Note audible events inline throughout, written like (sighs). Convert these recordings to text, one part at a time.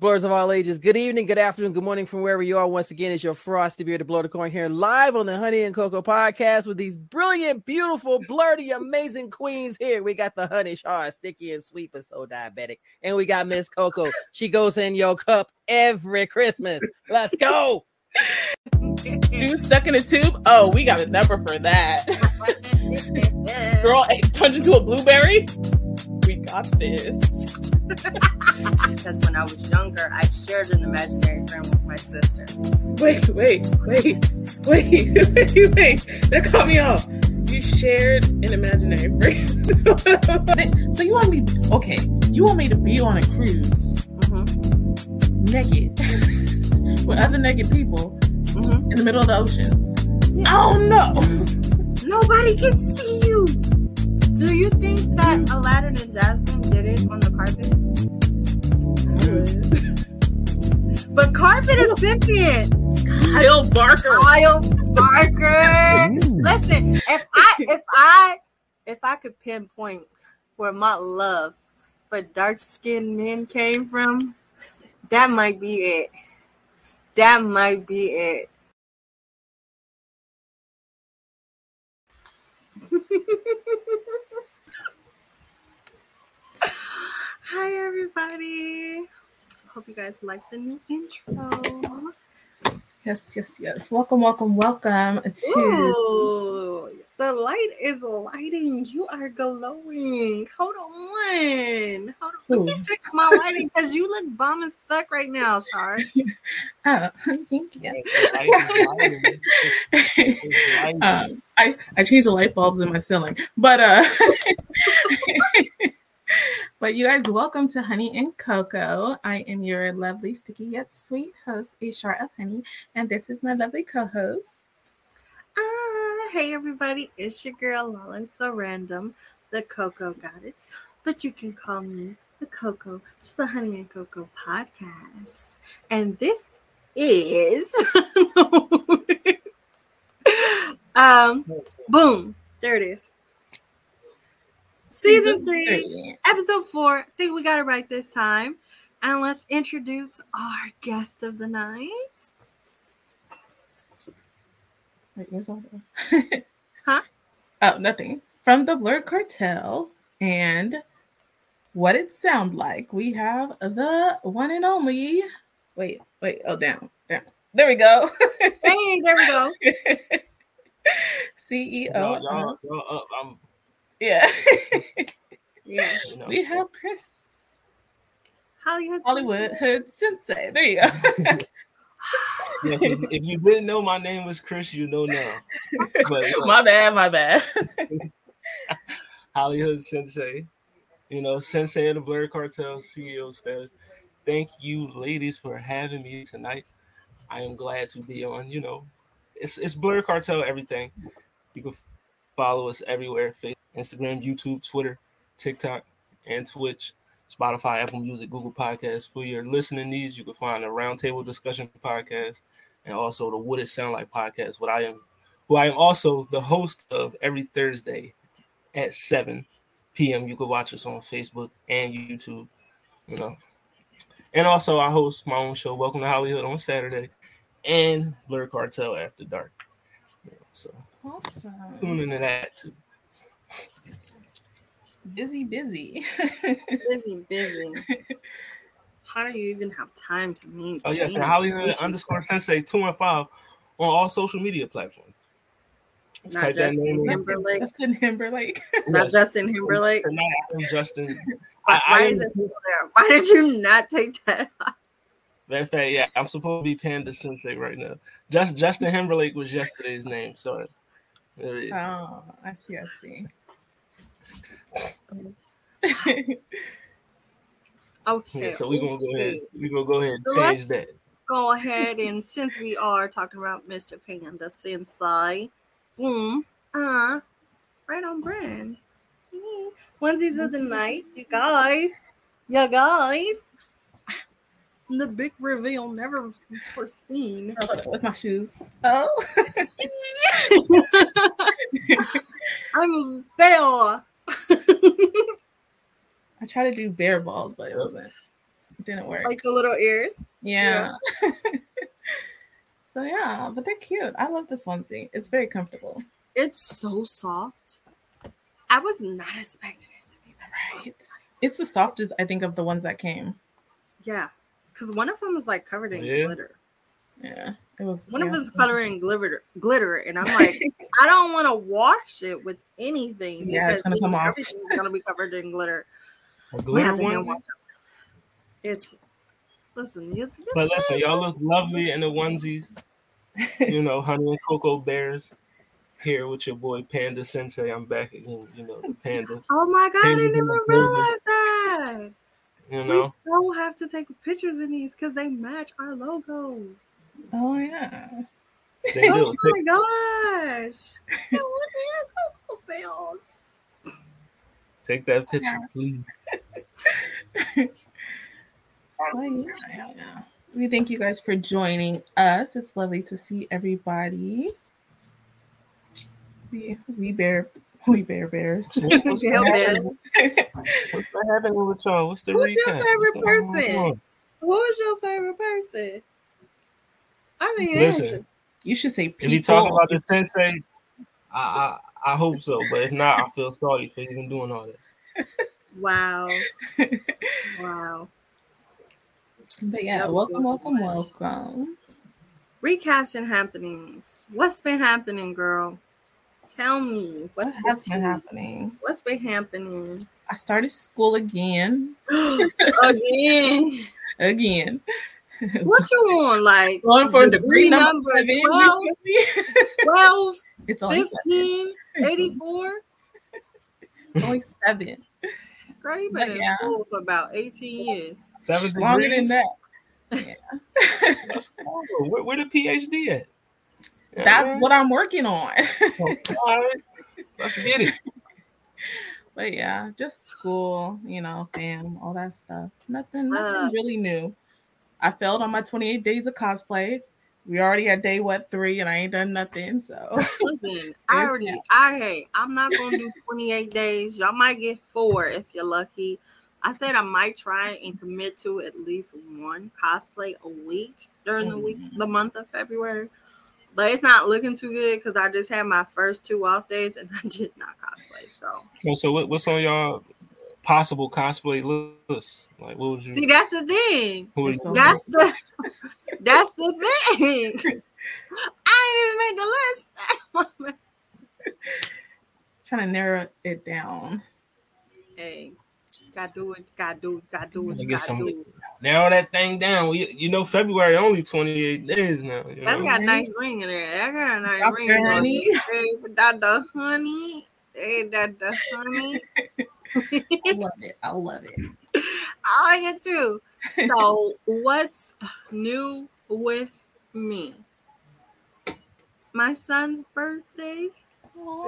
Blerds of all ages, good evening, good afternoon, good morning from wherever you are. Once again, it's your frosty bearded blow the coin here live on the Honey and Cocoa podcast with these brilliant, beautiful, blurty, amazing queens here. We got the honey, Shar, sticky and sweet, but so diabetic. And we got Miss Coco. She goes in your cup every Christmas. Let's go. Dude stuck in a tube? Oh, we got a number for that. Girl turned into a blueberry? We got this. (laughs) because when I was younger, I shared an imaginary friend with my sister. Wait, wait, wait, wait, (laughs) wait, wait. That caught me off. You shared an imaginary friend. (laughs) so you want me? Okay, you want me to be on a cruise, mm-hmm. naked, with other naked people mm-hmm. in the middle of the ocean? Yeah. Oh no! Nobody can see you. Do you think that Aladdin and Jasmine did it on the carpet? but carpet is sentient. Kyle Barker. Kyle Barker. Listen, if I if I if I could pinpoint where my love for dark skinned men came from, that might be it. That might be it. (laughs) Hi, everybody. Hope you guys like the new intro. Yes, yes, yes. Welcome, welcome, welcome to. Ooh, the light is lighting. You are glowing. Hold on. Hold on. Let me fix my lighting because you look bum as fuck right now, Char. (laughs) oh, thank you. (laughs) um, I, I changed the light bulbs in my ceiling, but uh (laughs) but you guys, welcome to Honey and Cocoa. I am your lovely, sticky yet sweet host, HR of Honey, and this is my lovely co-host. Hey everybody, it's your girl Lala So Random, the Cocoa Goddess, but you can call me the Cocoa to the Honey and Cocoa podcast, and this is (laughs) um, boom, there it is. Season three, episode four. I think we got it right this time. And let's introduce our guest of the night. Wait, where's all the... (laughs) huh? Oh, nothing. From the Blerd Cartel and what it sound like. We have the one and only. Wait, wait. Oh, down, down. There we go. (laughs) hey, there we go. (laughs) CEO. Y'all, y'all, y'all, uh, I'm yeah. yeah. We have Chris Hollywood, Hollywood Hood Sensei. There you go. Yes, if, if, you didn't know my name was Chris, you know now. But, (laughs) my bad, my bad. (laughs) Hollyhood Sensei, you know, Sensei of the Blerd Cartel CEO status. Thank you, ladies, for having me tonight. I am glad to be on. You know, it's it's Blerd Cartel everything. You can follow us everywhere: Facebook, Instagram, YouTube, Twitter, TikTok, and Twitch, Spotify, Apple Music, Google Podcasts. For your listening needs, you can find the roundtable discussion podcast and also the What It Sound Like podcast. What I am, who I am also the host of every Thursday at 7 p.m. You can watch us on Facebook and YouTube, you know. And also, I host my own show, Welcome to Hollywood, on Saturday, and Blerd Cartel After Dark. so, awesome. tune into that too busy, busy. busy, busy. (laughs) How do you even have time to meet? Oh yes, and Hollyhood underscore Sensei two and five on all social media platforms. Let's not Justin Timberlake. Justin Timberlake. not yes. (laughs) Justin Timberlake. Not Justin. Why, I, I is it still there? Why did you not take that? That fact, yeah, I'm supposed to be Panda Sensei right now. Just Justin Timberlake was yesterday's name, so. Oh, I see. I see. (laughs) okay. Yeah, so we're gonna go ahead. We're gonna go ahead and so change that. Go ahead and since we are talking about Mr. Panda Sensei, boom, uh, right on brand. Onesies of the night, you guys, you guys. (laughs) The big reveal never foreseen. (laughs) With my shoes. Oh. I'm a Belle. (laughs) I tried to do bear balls, but it wasn't. It didn't work. Like the little ears. yeah. (laughs) so yeah, but they're cute. I love this onesie. It's very comfortable. It's so soft. I was not expecting it to be that soft. Right. It's the softest, I think, of the ones that came. Yeah, because one of them is like covered in Yeah. glitter. Yeah. It was One of yeah. them is covered in glitter, glitter, and I'm like, (laughs) I don't want to wash it with anything Yeah, it's gonna then come off. everything's gonna be covered in glitter. A We glitter have to hand one. it. It's listen, you see, But listen, y'all look lovely in the onesies. You know, honey and cocoa bears. Here with your boy Panda Sensei. I'm back again. You know, the panda. Oh my god, I didn't even realize that. You We still have to take pictures in these because they match our logo. Oh yeah. they do. (laughs) Oh my gosh. I want the Cocoa Bells. Take, take that picture, please. Oh, yeah, yeah, yeah. We thank you guys for joining us. It's lovely to see everybody. We we bear we bear bears. What's Yeah, been man. happening? What's been happening with y'all? What's the Who's your favorite What's person? on? Who's your favorite person? I didn't Listen. You should say If you talk about the sensei, I, I I hope so. But if not, I feel sorry for even doing all that. (laughs) Wow. Wow. But yeah, That was welcome, good. welcome, welcome. Recaps and happenings. What's been happening, girl? Tell me. What What's has the been happening? What's been happening? I started school again. (gasps) Again. (laughs) Again. What you on? Like Going for degree degree number, number seven, you 12, feel me? (laughs) 12, it's only seven. 15, 84? Only seven. Girl, you But been in school for about 18 years. Seven It's longer than degrees. that. (laughs) That's cool. Where, where the PhD at? Yeah, That's man. what I'm working on. (laughs) All right. Let's get it. But yeah, just school, you know, fam, all that stuff. Nothing, nothing Uh. really new. I failed on my 28 days of cosplay. We already had day what three, and I ain't done nothing. So (laughs) Listen, I There's already, that. I hey, I'm not gonna do 28 days. Y'all might get four if you're lucky. I said I might try and commit to at least one cosplay a week during the week, Mhm. the month of February. But it's not looking too good because I just had my first two off days and (laughs) I did not cosplay. So Okay, so what, what's on y'all possible cosplay list? Like, what would you? see, that's the thing. who you That's the (laughs) that's the thing. (laughs) I didn't even make the list. (laughs) trying to narrow it down. hey, gotta do it, gotta do it, gotta do it, Gotta you gotta some- do narrow that thing down? Well, you, you know, February only 28 days now. You That's know? got a nice ring in there. That got a nice Dr. ring. in there. Honey. Hey, Dr. Honey. Hey, Dr. Honey. (laughs) I love it. I love it. I like it too. So, what's new with me? My son's birthday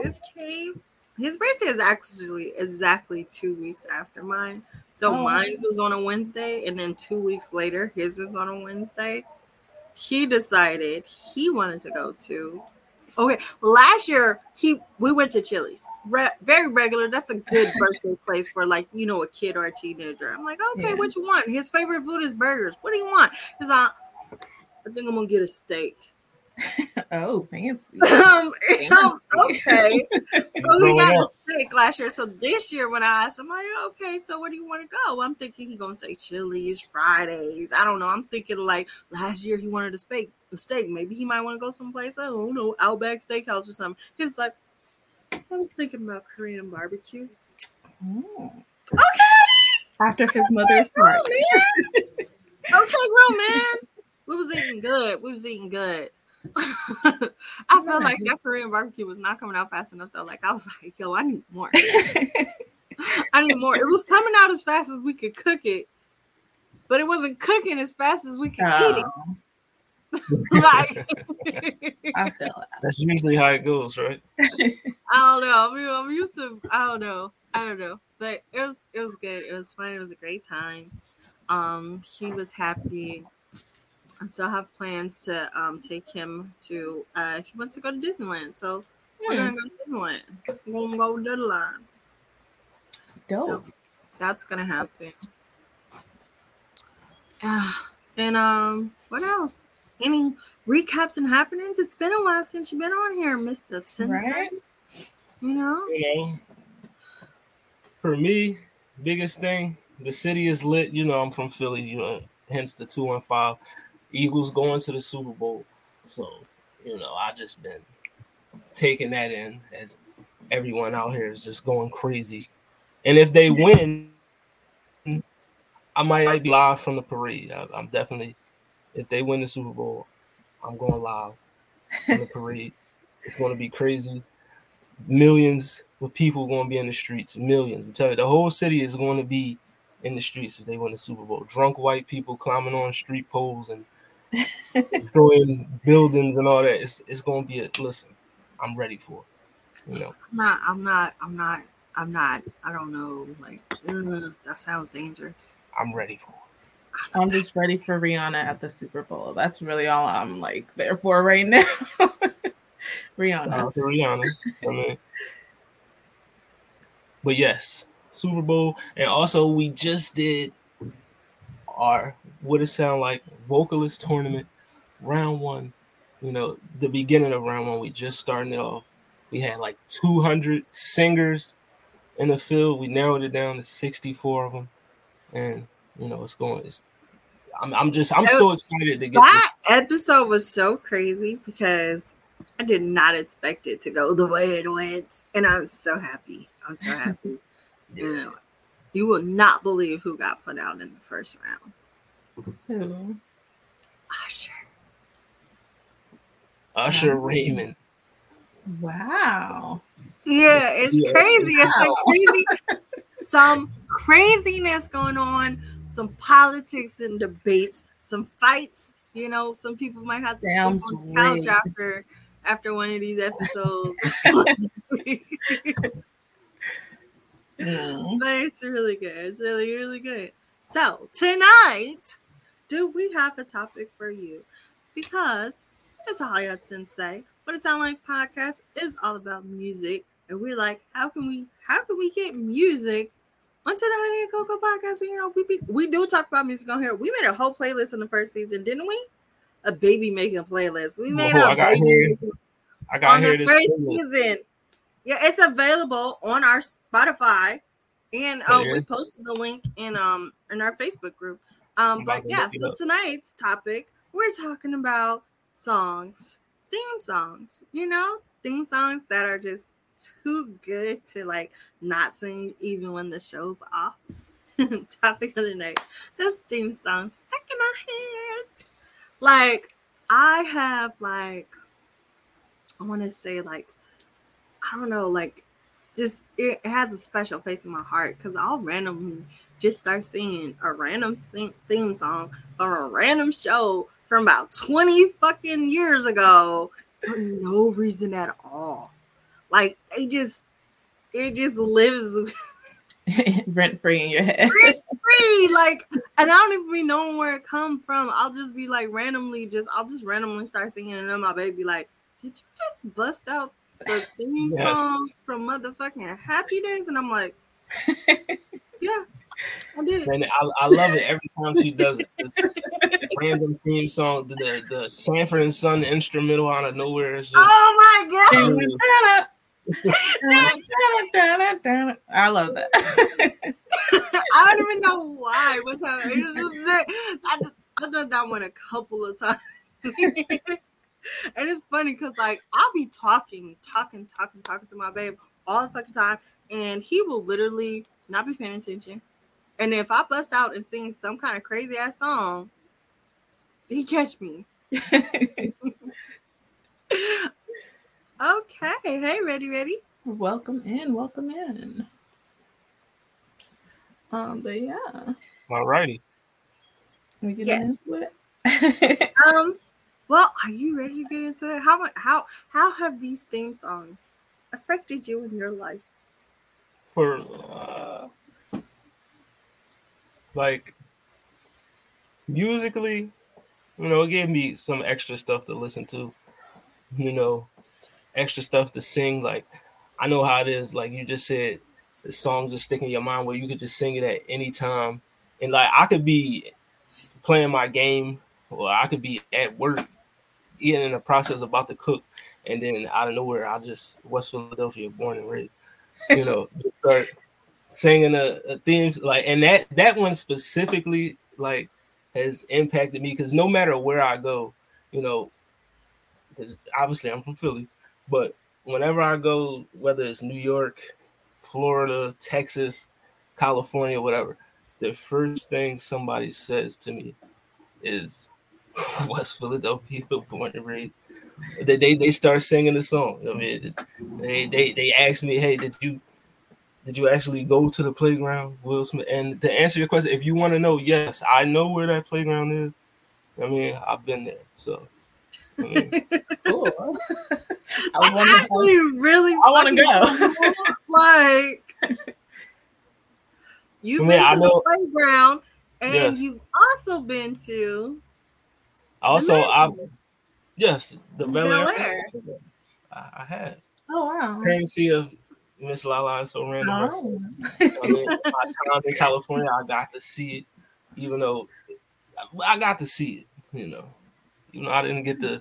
just came. His birthday is actually exactly two weeks after mine. So Oh. mine was on a Wednesday, and then two weeks later, his is on a Wednesday. He decided he wanted to go to. Okay, last year he we went to Chili's. Re- very regular. That's a good (laughs) birthday place for like you know a kid or a teenager. I'm like, okay, Yeah. what you want? His favorite food is burgers. What do you want? He's like, I think I'm gonna get a steak. (laughs) Oh, fancy. (laughs) um, um, okay. (laughs) So he got a steak last year. So this year, when I asked him, like, okay, so where do you want to go? I'm thinking he gonna say Chili's, Fridays. I don't know. I'm thinking like last year he wanted a steak. A steak. Maybe he might want to go someplace. I don't know, Outback Steakhouse or something. He was like, I was thinking about Korean barbecue. Oh. Okay, After his mother's heart. Okay, grown man. We was eating good. We was eating good. (laughs) I felt like that Korean barbecue was not coming out fast enough though. Like I was like, yo, I need more. (laughs) I need more. It was coming out as fast as we could cook it, but it wasn't cooking as fast as we could eat it. Oh, (laughs) Like I feel that. That's usually how it goes, right? I don't know. I mean, I'm used to. I don't know. I don't know. But it was. It was good. It was fun. It was a great time. Um, he was happy. I still have plans to um take him to. Uh, he wants to go to Disneyland, so we're Hmm, gonna go to Disneyland. We're gonna go to Disneyland. dope. So that's gonna happen. Uh, (sighs) and um, what else? Any recaps and happenings? It's been a while since you've been on here, Mister Sensei. Right? You know, You know, for me, biggest thing, the city is lit. You know, I'm from Philly, you know, hence the two and five. Eagles going to the Super Bowl. So, you know, I just been taking that in as everyone out here is just going crazy. And if they win, I might be live from the parade. I, I'm definitely, if they win the Super Bowl, I'm going live from the parade. it's going to be crazy. Millions of people going to be in the streets. Millions. I'm telling you, the whole city is going to be in the streets if they win the Super Bowl. Drunk white people climbing on street poles and destroying buildings and all that. It's it's going to be a listen. I'm ready for it. You know, I'm not. I'm not. I'm not. I'm not. I don't know. Like ugh, that sounds dangerous. I'm ready for it. I'm just ready for Rihanna at the Super Bowl. That's really all I'm like there for right now. (laughs) Rihanna. Shout to Rihanna. I mean, but yes, Super Bowl, and also we just did our what it sound like vocalist tournament round one. You know, the beginning of round one, we just starting it off. We had like 200 singers in the field. We narrowed it down to 64 of them, and you know, it's going. It's I'm, I'm just I'm so excited to get That this. episode was so crazy because I did not expect it to go the way it went, and I'm so happy. I'm so happy. (laughs) You know, you will not believe who got put out in the first round. Who? Usher. Usher Raymond. Wow. Yeah, it's Yeah. crazy. It's some crazy, some craziness going on, some politics and debates, some fights. You know, some people might have to Sounds sleep on the couch rigged. after after one of these episodes. (laughs) (laughs) Mm. but it's really good. It's really, really good. So tonight, do we have a topic for you? Because it's a Hayat Sensei. What it sound like podcast is all about music, and we're like, how can we, how can we get music onto the Honey and Cocoa podcast? You know, we be, we do talk about music on here. We made a whole playlist in the first season, didn't we? A baby making playlist. We made Oh, a I got baby here. I got on here the this. first playlist. season. Yeah, it's available on our Spotify, and um, we posted the link in um in our Facebook group. Um, but yeah, so up. tonight's topic we're talking about songs, theme songs. You know, theme songs that are just too good to like not sing even when the show's off. (laughs) topic of the night. This theme song stuck in our heads. Like I have like I want to say like I don't know like just it has a special place in my heart because I'll randomly just start seeing a random theme song from a random show from about 20 fucking years ago for no reason at all. Like it just it just lives (laughs) (laughs) Rent free in your head. Rent free. (laughs) Like, and I don't even be knowing where it come from. I'll just be like randomly, just I'll just randomly start singing, it. and then my baby like, did you just bust out the theme Yes. song from motherfucking Happy Days? And I'm like, (laughs) yeah, I did. And I, I love it every time she does it. Random theme song, the, the the Sanford and Son instrumental out of nowhere. It's just, Oh my god! (laughs) I love that. I don't even know why. What's happening? It was just. I just, I done that one a couple of times. (laughs) (laughs) and it's funny because like I'll be talking, talking, talking, talking to my babe all the fucking time, and he will literally not be paying attention. And if I bust out and sing some kind of crazy ass song, he catch me. (laughs) Okay, hey, ready, ready? welcome in, welcome in. Um, but yeah, Alrighty. we get Yes. into it. (laughs) Um, well, are you ready to get into it? How how how have these theme songs affected you in your life? For uh, like musically, you know, it gave me some extra stuff to listen to. You know, extra stuff to sing. Like I know how it is. Like you just said, the songs just stick in your mind where you could just sing it at any time. And like I could be playing my game, or I could be at work, eating in the process about to cook, and then out of nowhere, I just West Philadelphia, born and raised, you know, (laughs) just start singing a, a theme like, and that that one specifically like has impacted me because no matter where I go, you know, because obviously I'm from Philly, but whenever I go, whether it's New York, Florida, Texas, California, whatever, the first thing somebody says to me is (laughs) West Philadelphia, (laughs) born and raised. They, they they start singing the song. I mean, they they they ask me, "Hey, did you did you actually go to the playground, Will Smith?" And to answer your question, if you want to know, yes, I know where that playground is. I mean, I've been there, so. I mean, (laughs) Cool. I actually really I wanna go. like you've I mean, been I to the playground and Yes. you've also been to also, I yes, the Bel Air. I, I had Oh wow. courtesy of Miss Lala is so random. Oh. I mean, my time in California, I got to see it, even though I got to see it, you know, even though I didn't get to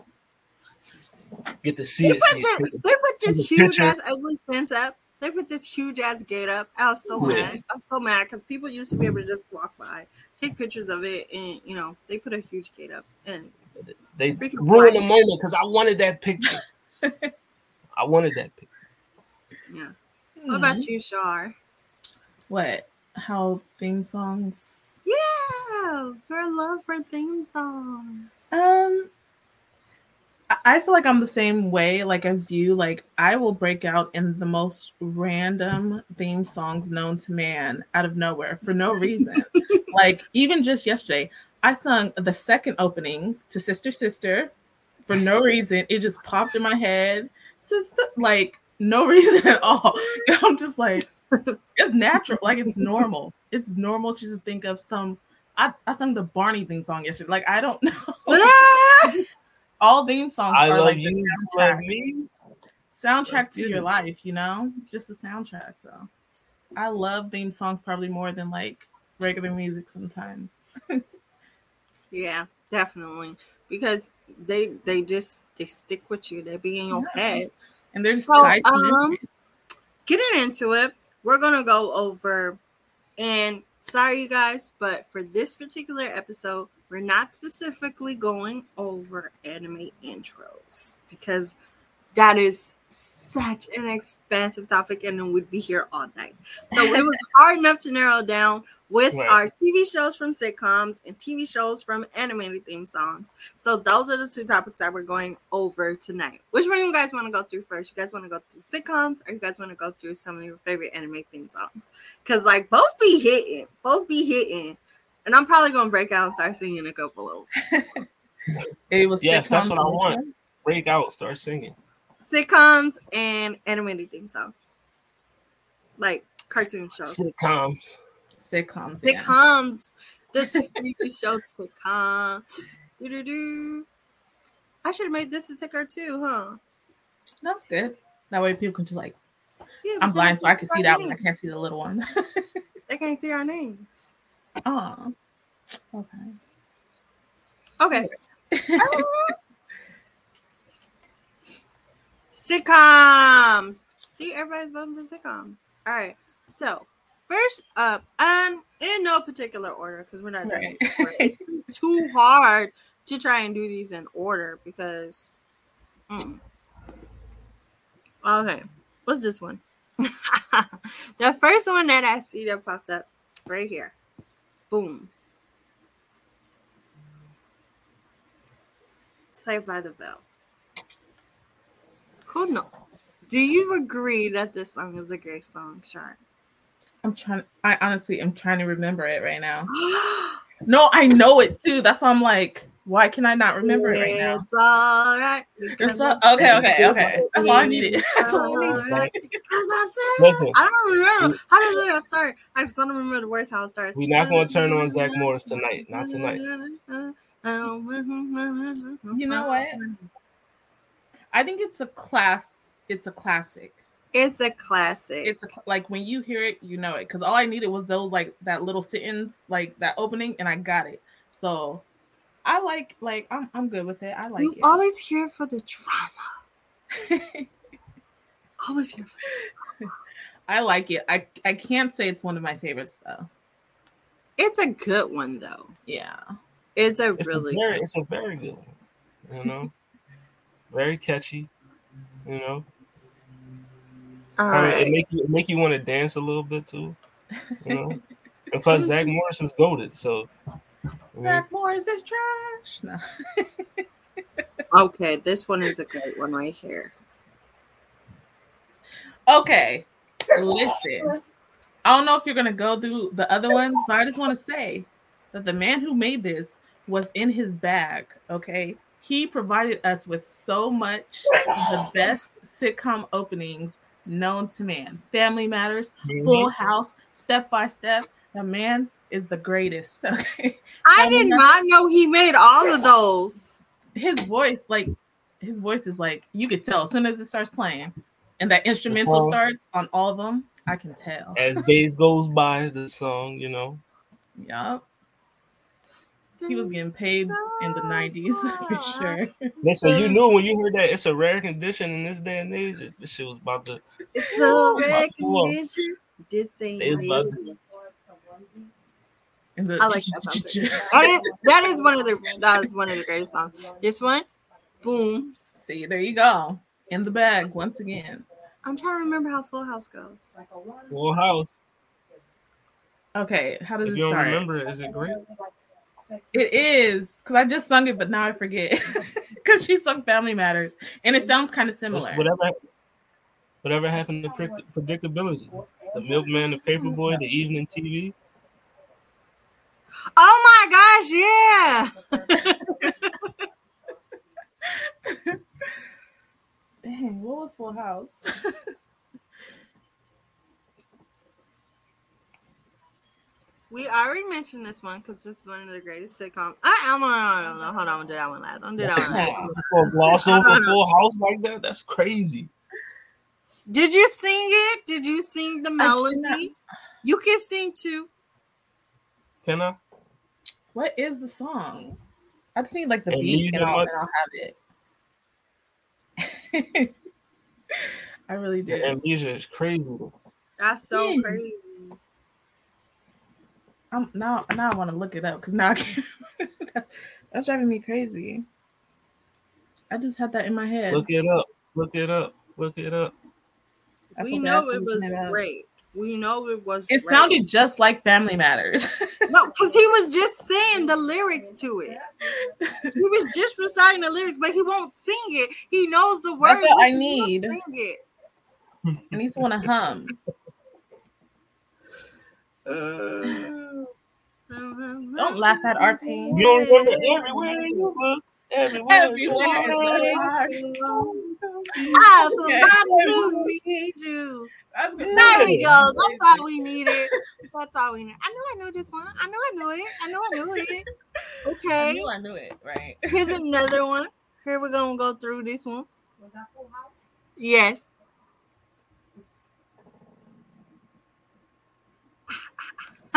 get to see They it. put, See it the- take a- they put this huge ass ugly fence up. They put this huge ass gate up. I was so Yeah. mad. I was so mad because people used to be able to just walk by, take pictures of it, and you know they put a huge gate up. And They freaking ruined the moment because I wanted that picture. (laughs) I wanted that picture. yeah, what about Mhm. you, Shar? what? How theme songs? Yeah, your love for theme songs. Um, I- feel like I'm the same way, like as you. Like I will break out in the most random theme songs known to man out of nowhere for no reason. (laughs) like even just yesterday, I sung the second opening to Sister Sister for no reason. It just popped in my head, sister, like no (laughs) reason at all. And I'm just like, it's natural, like it's normal. It's normal to just think of some. I, I sung the Barney theme song yesterday. Like I don't (laughs) know. Ah! All theme songs I are love like you, the soundtrack, love me. soundtrack Let's to your it. life. You know, just the soundtrack. So I love theme songs probably more than like regular music sometimes. (laughs) Yeah, definitely. Because they they just they stick with you. They be in your Yeah. head. and they're just So, um, memories. Getting into it, we're gonna go over and sorry you guys, but for this particular episode, we're not specifically going over anime intros because that is such an expensive topic and then we'd be here all night. So it was (laughs) hard enough to narrow down with Right. our TV shows from sitcoms and TV shows from animated theme songs. So those are the two topics that we're going over tonight. Which one you guys want to go through first? You guys want to go through sitcoms or you guys want to go through some of your favorite anime theme songs? Because like both be hitting, both be hitting. And I'm probably gonna break out and start singing a couple of It (laughs) was Yes, that's what I want. Break out, start singing. Sitcoms and animated theme songs. Like cartoon shows. Sitcoms. Sitcoms. yeah. Sitcoms. The TV (laughs) show sitcom. Doo-doo-doo. I should have made this a ticker too, huh? That's good. That way people can just like Yeah, I'm blind, so I can see that one. I can't see the little one. (laughs) They can't see our names. oh. Okay. Okay. (laughs) Uh, sitcoms. See, everybody's voting for sitcoms. All right. So first up, and in no particular order, because we're not doing Right. It's (laughs) too hard to try and do these in order because. mm. Okay, what's this one? (laughs) the first one that I see that popped up right here. Boom. Saved by the Bell. Who knows? Do you agree that this song is a great song, Sean? I'm trying. I honestly am trying to remember it right now. (gasps) No, I know it too. That's why I'm like, why can I not remember it right now? It's all right. That's what, okay, okay, okay. That's all I needed. (laughs) That's all I needed. (laughs) Alright. I said, Listen, I don't remember. How does it start? I just don't remember the words how it starts. We're not gonna turn on Zach Morris tonight. Not tonight. You know what? I think it's a class. It's a classic. It's a classic. It's a, like when you hear it, you know it. Because all I needed was those like that little sit-ins, like that opening, and I got it. So I like like I'm I'm good with it. I like you it. always here for the drama. (laughs) always here for I like it. I I can't say it's one of my favorites though. It's a good one though. Yeah. It's a It's really a very, good it's a very good one. You know, very catchy. You know, All I mean, it make you it make you want to dance a little bit too. You know, (laughs) and plus Zach Morris is goaded, so. I mean, Zach Morris is trash. No. (laughs) Okay, this one is a great one right here. Okay. Listen. I don't know if you're gonna go through the other ones, but I just want to say that the man who made this was in his bag. Okay. He provided us with so much of the (laughs) best sitcom openings known to man. Family Matters, mhm. Full House, Step by Step. The man is the greatest. (laughs) Okay. I Family did Matters. not know he made all of those. His voice, like his voice is like you could tell as soon as it starts playing and that instrumental starts on all of them, I can tell. As days goes by, the song, you know, (laughs) Yup. He was getting paid in the 90s (laughs) for sure. listen, you knew when you heard that it's a rare condition in this day and age. that This shit was about to. It's a my recognition. This thing is. The I like that song. That is, that is one of the that is one of the greatest songs. This one, boom. See, there you go. In the bag once again. I'm trying to remember how Full House goes. Full House. Okay, how does If it you don't start? remember it, is it great? It is because I just sung it, but now I forget (laughs) because she sung Family Matters, and it sounds kind of It's similar. whatever, whatever happened to predict- predictability? The milkman, the paperboy, the evening TV. Oh my gosh, yeah. (laughs) Dang, what was Full House? (laughs) We already mentioned this one because this is one of the greatest sitcoms. I, I'm gonna no, no, hold on, I'm do that one last. I'm do that one last. (laughs) Gloss over Full House like that, that's crazy. Did you sing it? Did you sing the melody? You can sing too. Can I? what is the song? I just need like the And beat, and it I'll, and I'll have it. (laughs) I really did. amnesia is crazy. That's so Hmm. crazy. I'm now now I want to look it up because now I can't. (laughs) that's driving me crazy. I just had that in my head. Look it up. Look it up. Look it up. I we know it was looking up. great. We know it was. It great. sounded just like Family Matters. (laughs) no, because he was just saying the lyrics to it. He was just reciting the lyrics, but he won't sing it. He knows the words. That's what I need. Sing it. I need someone to hum. (laughs) Uh, Don't laugh at our pain. you don't remember everywhere you look. Everywhere. Everywhere. you. Ah, somebody who need you. That's good. There we go. That's all we needed. That's all we need. I knew I knew this one. I knew I knew it. I knew I knew it. Okay. I Okay. knew I knew it. Right. Here's another one. Here we're gonna go through this one. Was that Full House? Yes.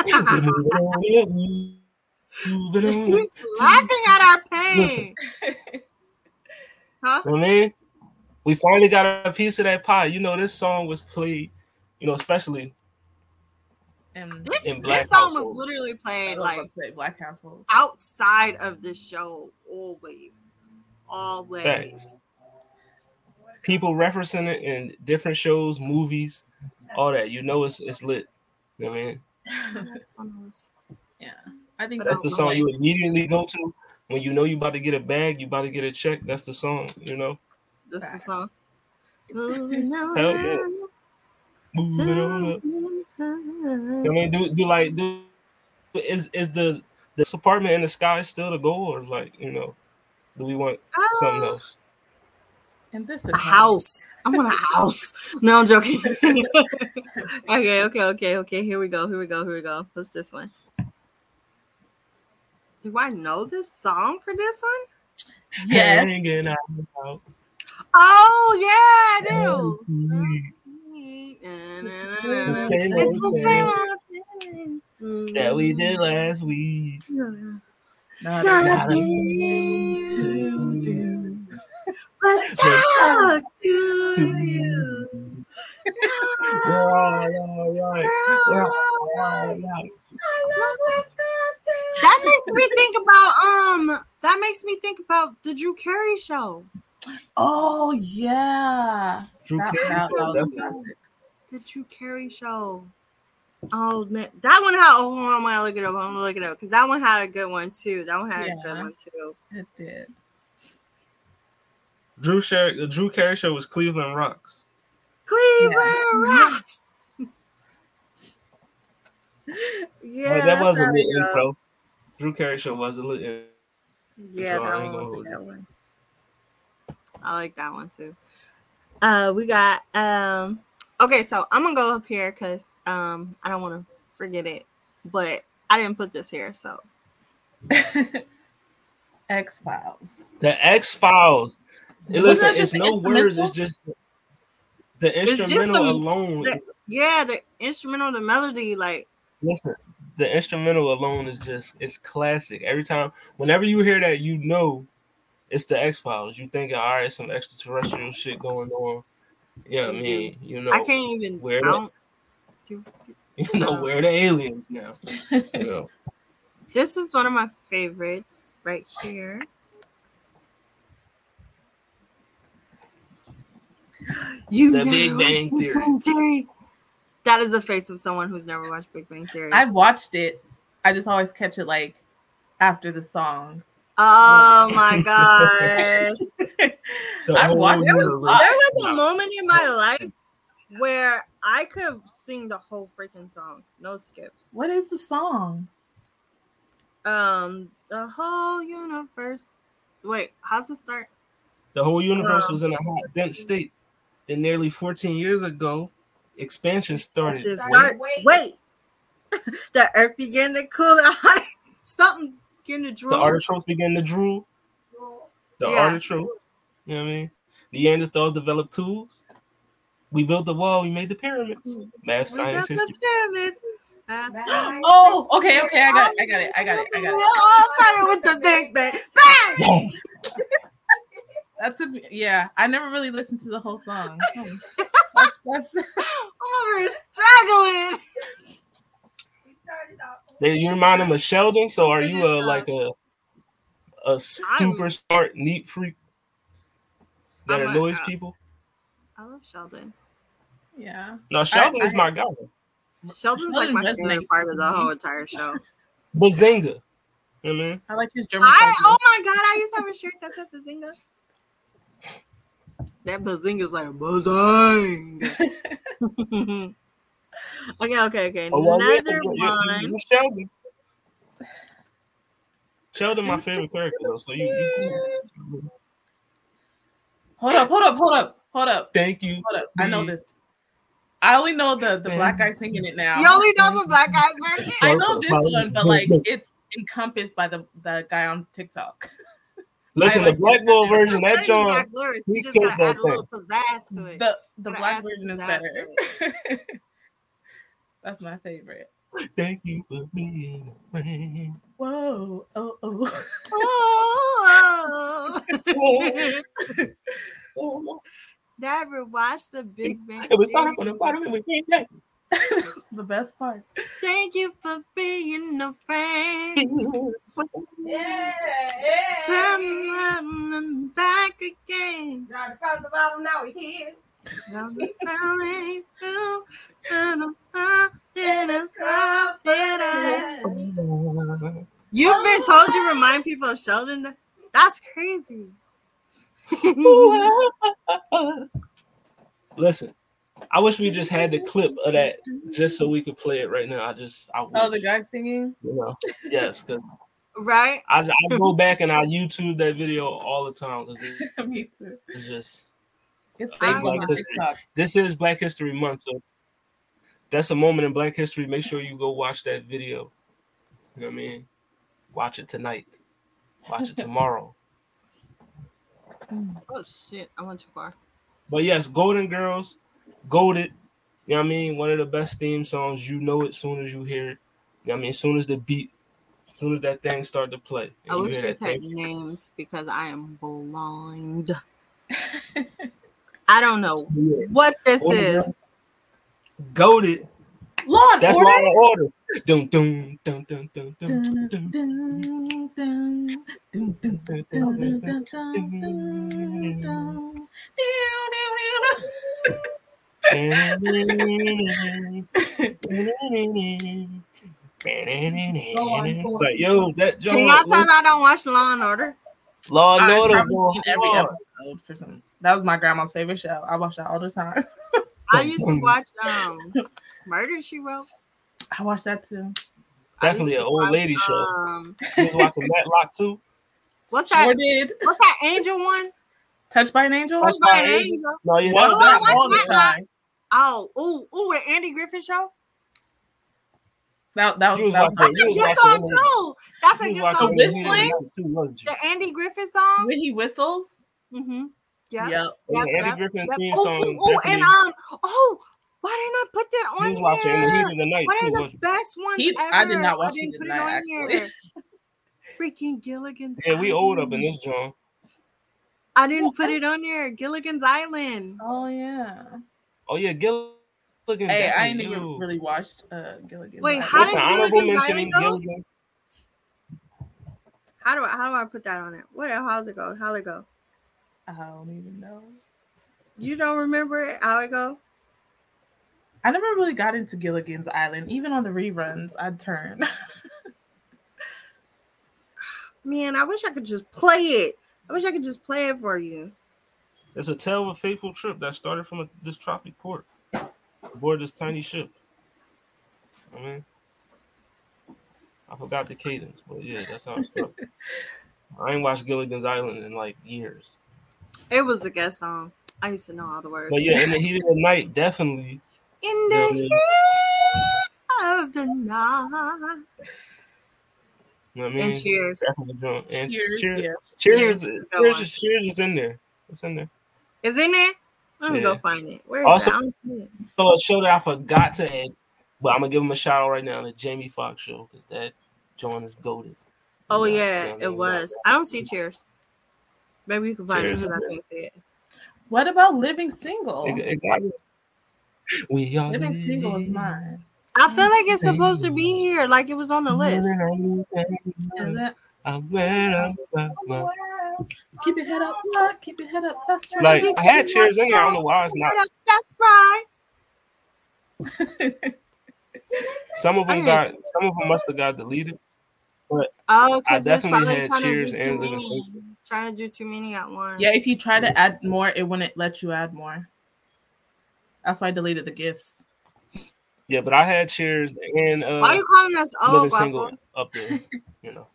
He's laughing at our pain. Listen. (laughs) Huh? I mean, we finally got a piece of that pie. You know, this song was played, you know, especially And This, In this black song was literally I played like say Black Household. outside of the show always. Always. Facts. people referencing it in different shows, movies, all that. You know, it's it's lit. You know what I mean? It's on the list. yeah, I think That's the song like- you immediately go to when you know you about to get a bag, you about to get a check. That's the song. You know, This is the song. Moving (laughs) on Hell yeah. moving on up. (laughs) I mean, do do like do is is the this apartment in the sky still the goal, or like you know, do we want something Ah, else? And this is A house. I want a house. No, I'm joking. (laughs) okay, okay, okay, okay. Here we go. Here we go. Here we go. What's this one? Do I know this song for this one? Yes. Hanging out, out. Oh yeah, I do. It's the same old thing. that we did last week. Not Nothing to do. (laughs) but talk to you. Right, right. That makes me think about um. That makes me think about the Drew Carey show. Oh yeah. Drew That, Carey that, said that was The Drew Carey show. Oh man, that one had. Oh, I'm gonna look it up. I'm gonna look it up because that one had a good one too. That one had a good one too. It did. Drew Sher- the Drew Carey show was Cleveland Rocks. Cleveland Yeah. Rocks. (laughs) yeah, Like, that was a how lit intro. Drew Carey show was a lit intro. Yeah, So I that one was a hold good one. I like that one too. Uh, we got um. Okay, so I'm gonna go up here because um I don't want to forget it, but I didn't put this here, so (laughs) (laughs) X Files. The X Files. Listen, it's no words. It's just the just instrumental the- alone. the- yeah, the instrumental, the melody, like Listen, the instrumental alone is just it's classic. Every time, whenever you hear that, you know it's the X Files. You think, all right, some extraterrestrial shit going on. Yeah, I You do. mean, you know, I can't even. where I the- don't, do- (laughs) you know, where the aliens now? (laughs) You know, this is one of my favorites right here. (laughs) You The Big watched Bang Big Theory. Bang Theory. That is the face of someone who's never watched Big Bang Theory. I've watched it. I just always catch it like after the song. oh my (laughs) gosh. I've watched it. There was- there was a moment in my life where I could sing the whole freaking song, no skips. What is the song? Um, the whole universe. Wait, how's it start? The whole universe Um, was in a hot, dense state. Then nearly 14 years ago, expansion started. Does it Wait. Wait, (laughs) the earth began to cool down. (laughs) Something began to drool. the artichokes began to drool. The Yeah. artichokes. You know what I mean? The Neanderthals developed tools. We built the wall. We made the pyramids. Math, We science, built history. the pyramids. Uh, Oh, okay, okay, I got it, I got it, I got it, I got We it. all started with the Big Bang. Bang! (laughs) Boom. That took me. Yeah, I never really listened to the whole song. Hmm. (laughs) That's, that's (laughs) I'm over struggling. They, you remind them of Sheldon. So are you a Finish like a a super smart, neat freak that I'm annoys uh, people? I love Sheldon. yeah. No, Sheldon I- is my guy. Sheldon's like my resonates favorite part of the whole entire show. Bazinga. You know what I mean? I like his German. I oh my god, I used to have a shirt that said Bazinga. That Bazinga's like Bazing. (laughs) okay, okay, okay. Oh, well, yeah, one. you Sheldon. Sheldon, my favorite character, though. So you, you Hold up, hold up, hold up, hold up, thank you. hold up. I know this. I only know the the black guy singing it now. You only know the black guy's version? I know this one, but like it's encompassed by the the guy on TikTok. (laughs) Listen, the like Black Ball version, that same John, he just killed gotta add that a little pizzazz to it. The the black add version is better. (laughs) That's my favorite. thank you for being away. Whoa, oh, oh. Oh. (laughs) (laughs) Never watched the Big Bang. It was starting from the bottom and we came back. That's the best part. Thank you for being a friend. Yeah, yeah. Coming back again. Started from the bottom, now we're here. I'm falling through, and I'm up in a confidence. You've been told you remind people of Sheldon. That's crazy. (laughs) Listen, I wish we just had the clip of that just so we could play it right now. I just, I wish, Oh, the guy singing? you know, yes, because right? I, I go back and I YouTube that video all the time because it, (laughs) Me too. it's just It's saved I on like the this. TikTok. this is Black History Month, so that's a moment in Black History. Make sure you go watch that video. You know what I mean? Watch it tonight. Watch it (laughs) tomorrow. Oh shit! I went too far. But yes, Golden Girls, Golded. You know what I mean? One of the best theme songs. You know it soon as you hear it. You know what I mean? As soon as the beat As soon as that thing started to play, I wish hear you had names because I am blind. I don't know yeah. what this Order is. goaded. Law and That's Order. law and order. Dun dun dun dun dun dun Dun, dun. dun, like, yo, that John. Can y'all tell I don't watch Law and Order? Law and Order. I've seen every episode for some. That was my grandma's favorite show. I watch that all the time. (laughs) I used to watch um Murder She Wrote. I watched that too. Definitely an old watch, lady um, show. You was watching Matlock too. (laughs) What's that? Sure did. What's that angel one? Touched by an angel. Touched by, by an angel. angel. No, you oh, watched that all the time. Oh, ooh, ooh, the Andy Griffin show. That that was, was that was watching- That's a good song too. That's a good song. watching So it in the Whistling? night, too, wasn't you? The Andy Griffin song. when he whistles. Mm-hmm. Yeah. Yep. Yep, And the yep, Griffin yep. theme song. ooh, ooh, and um, oh, why didn't I put that you on was watching in the heat here? of the night One too, of the wasn't best ones He- ever. I did not watch it put tonight, on actually. (laughs) Freaking Gilligan's. Yeah, we old up in this joint. I didn't put it on here. Gilligan's Island. Oh yeah. Oh yeah, Gilligan. Hey, I ain't definitely even you. really watched uh Gilligan. Wait, Island. how What's does honorable Gilligan's mention Island? Gilligan? How do I how do I put that on it? What how's it go? How'd it go? I don't even know. You don't remember it? How it go? I never really got into Gilligan's Island. Even on the reruns, I'd turn. (laughs) Man, I wish I could just play it. I wish I could just play it for you. It's a tale of a fateful trip that started from a, this tropic port aboard this tiny ship. I mean, I forgot the cadence, but yeah, that's how it started. (laughs) I ain't watched Gilligan's Island in like years. It was a guest song. I used to know all the words. But yeah, in the heat of the night, definitely. In Yeah, the yeah. heat of the night. You know what I mean? And cheers. Definitely joint. And Cheers, cheers. yes. Cheers. Cheers Cheers. is a good Cheers, one. is- cheers is in there. It's in there. Is in there? Let me go find it. Where is Also- it? I don't. So a show that I forgot to add, but I'm gonna give him a shout out right now. The Jamie Foxx show because that joint is goaded. Oh You know, yeah, you know what I it mean? was. I don't see cheers. Maybe you can find Cheers it because I can't see it. What about Living Single? It, it got we are Living Single is mine. I feel like it's supposed to be here, like it was on the list. Is it? I'm glad I'm not- Keep your head up, what? Keep your head up. That's right. Like I had cheers in there. I don't know why it's not. That's right. (laughs) Some of them Okay. got. Some of them must have got deleted. But oh, I because it's definitely probably had trying to Cheers do and too Living many. Trying to do too many at once. yeah, if you try to add more, it wouldn't let you add more. That's why I deleted the gifts. Yeah, but I had cheers and uh, Why you calling us old, Living Single up there. You know.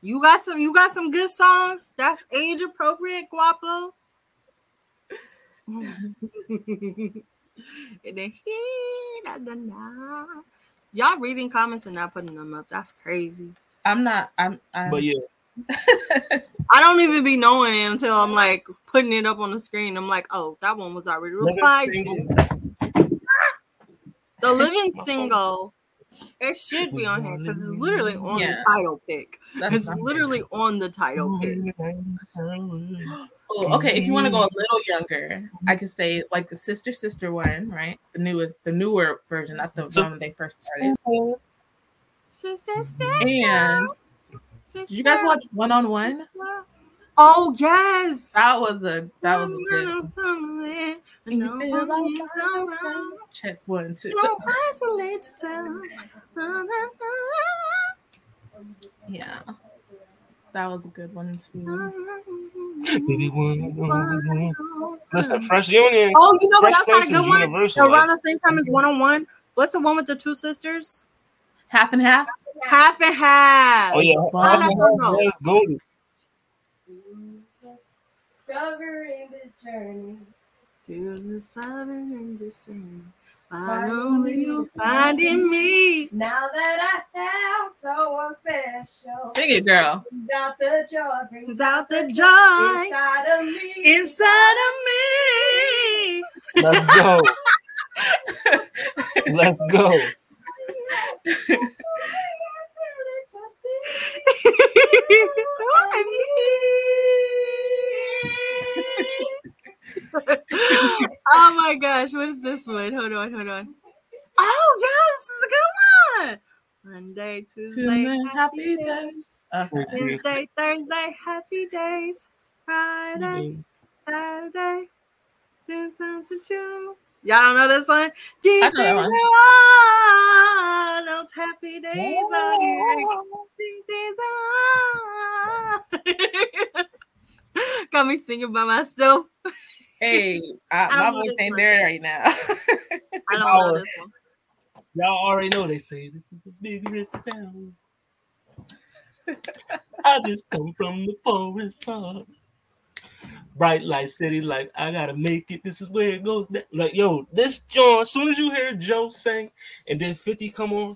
You got some. You got some good songs. That's age appropriate, Guapo. (laughs) In the heat of the night. Y'all reading comments and not putting them up. That's crazy. I'm not. I'm. I'm But yeah, (laughs) I don't even be knowing it until I'm like putting it up on the screen. I'm like, oh, that one was already replied to. The living single. It should be on here because it's literally on Yeah. the title pick. That's It's not- literally on the title pick. (gasps) Oh, okay. If you want to go a little younger, I could say like the sister sister one, right? The newest, the newer version, not the So- one when they first started. Sister, And sister, did you guys watch One on One? Oh yes. That was a that was a good. No one is. Check one two. Don't isolate yourself. Yeah, that was a good one too. Baby, one- Listen, Fresh Union. Oh, you know what Fresh else had a good one? universal. Around the same time as one on one. What's the one with the two sisters? Half and half. Half and half. oh yeah, How that song go? Let's go. Discovering this journey. To the southern industry. Why don't you finding me? Now that I have someone special, Sing it, girl. brings out the joy, brings Brings out the joy inside of me. inside of me. Let's go. Let's go. (laughs) (laughs) (laughs) oh my gosh, what is this one? Hold on, hold on. Oh yes, this is a good one. Monday, Tuesday, Tuesday, happy days. Okay. Wednesday, Thursday, happy days. Friday, Saturday, then time to June. Y'all don't know this one? These I know that days one. are those happy days are here. These days are. (laughs) (laughs) Got me singing by myself. (laughs) Hey, I, I don't my voice ain't one. there right now. I don't know this one. Y'all already know they say this is a big rich town. I just come from the forest farm. Bright life city, like I gotta make it. This is where it goes. down. Like yo, this John. As soon as you hear Joe sing, and then Fifty come on,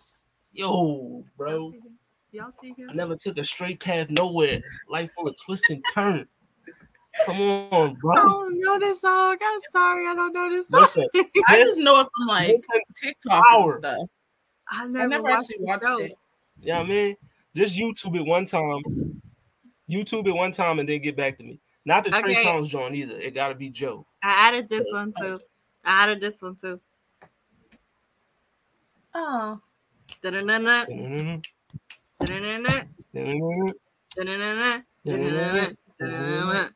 yo, Y'all bro. see him? Y'all see him? I never took a straight path nowhere. Life full of twists and turns. Come on, bro. I don't know this song. I'm sorry, I don't know this song. Listen, (laughs) I just know it from like listen, TikTok Power. and stuff. I I never, never watched actually watched show. it. Yeah, I mean, just YouTube it one time. YouTube it one time and then get back to me. Not the Trey Okay. Songz joint either. It gotta be Joe. I added this one too. I added this one too. Oh, Da-da-na-na, Come da-da-na-na, da-da-na-na, da-da-na-na, da-da-na-na.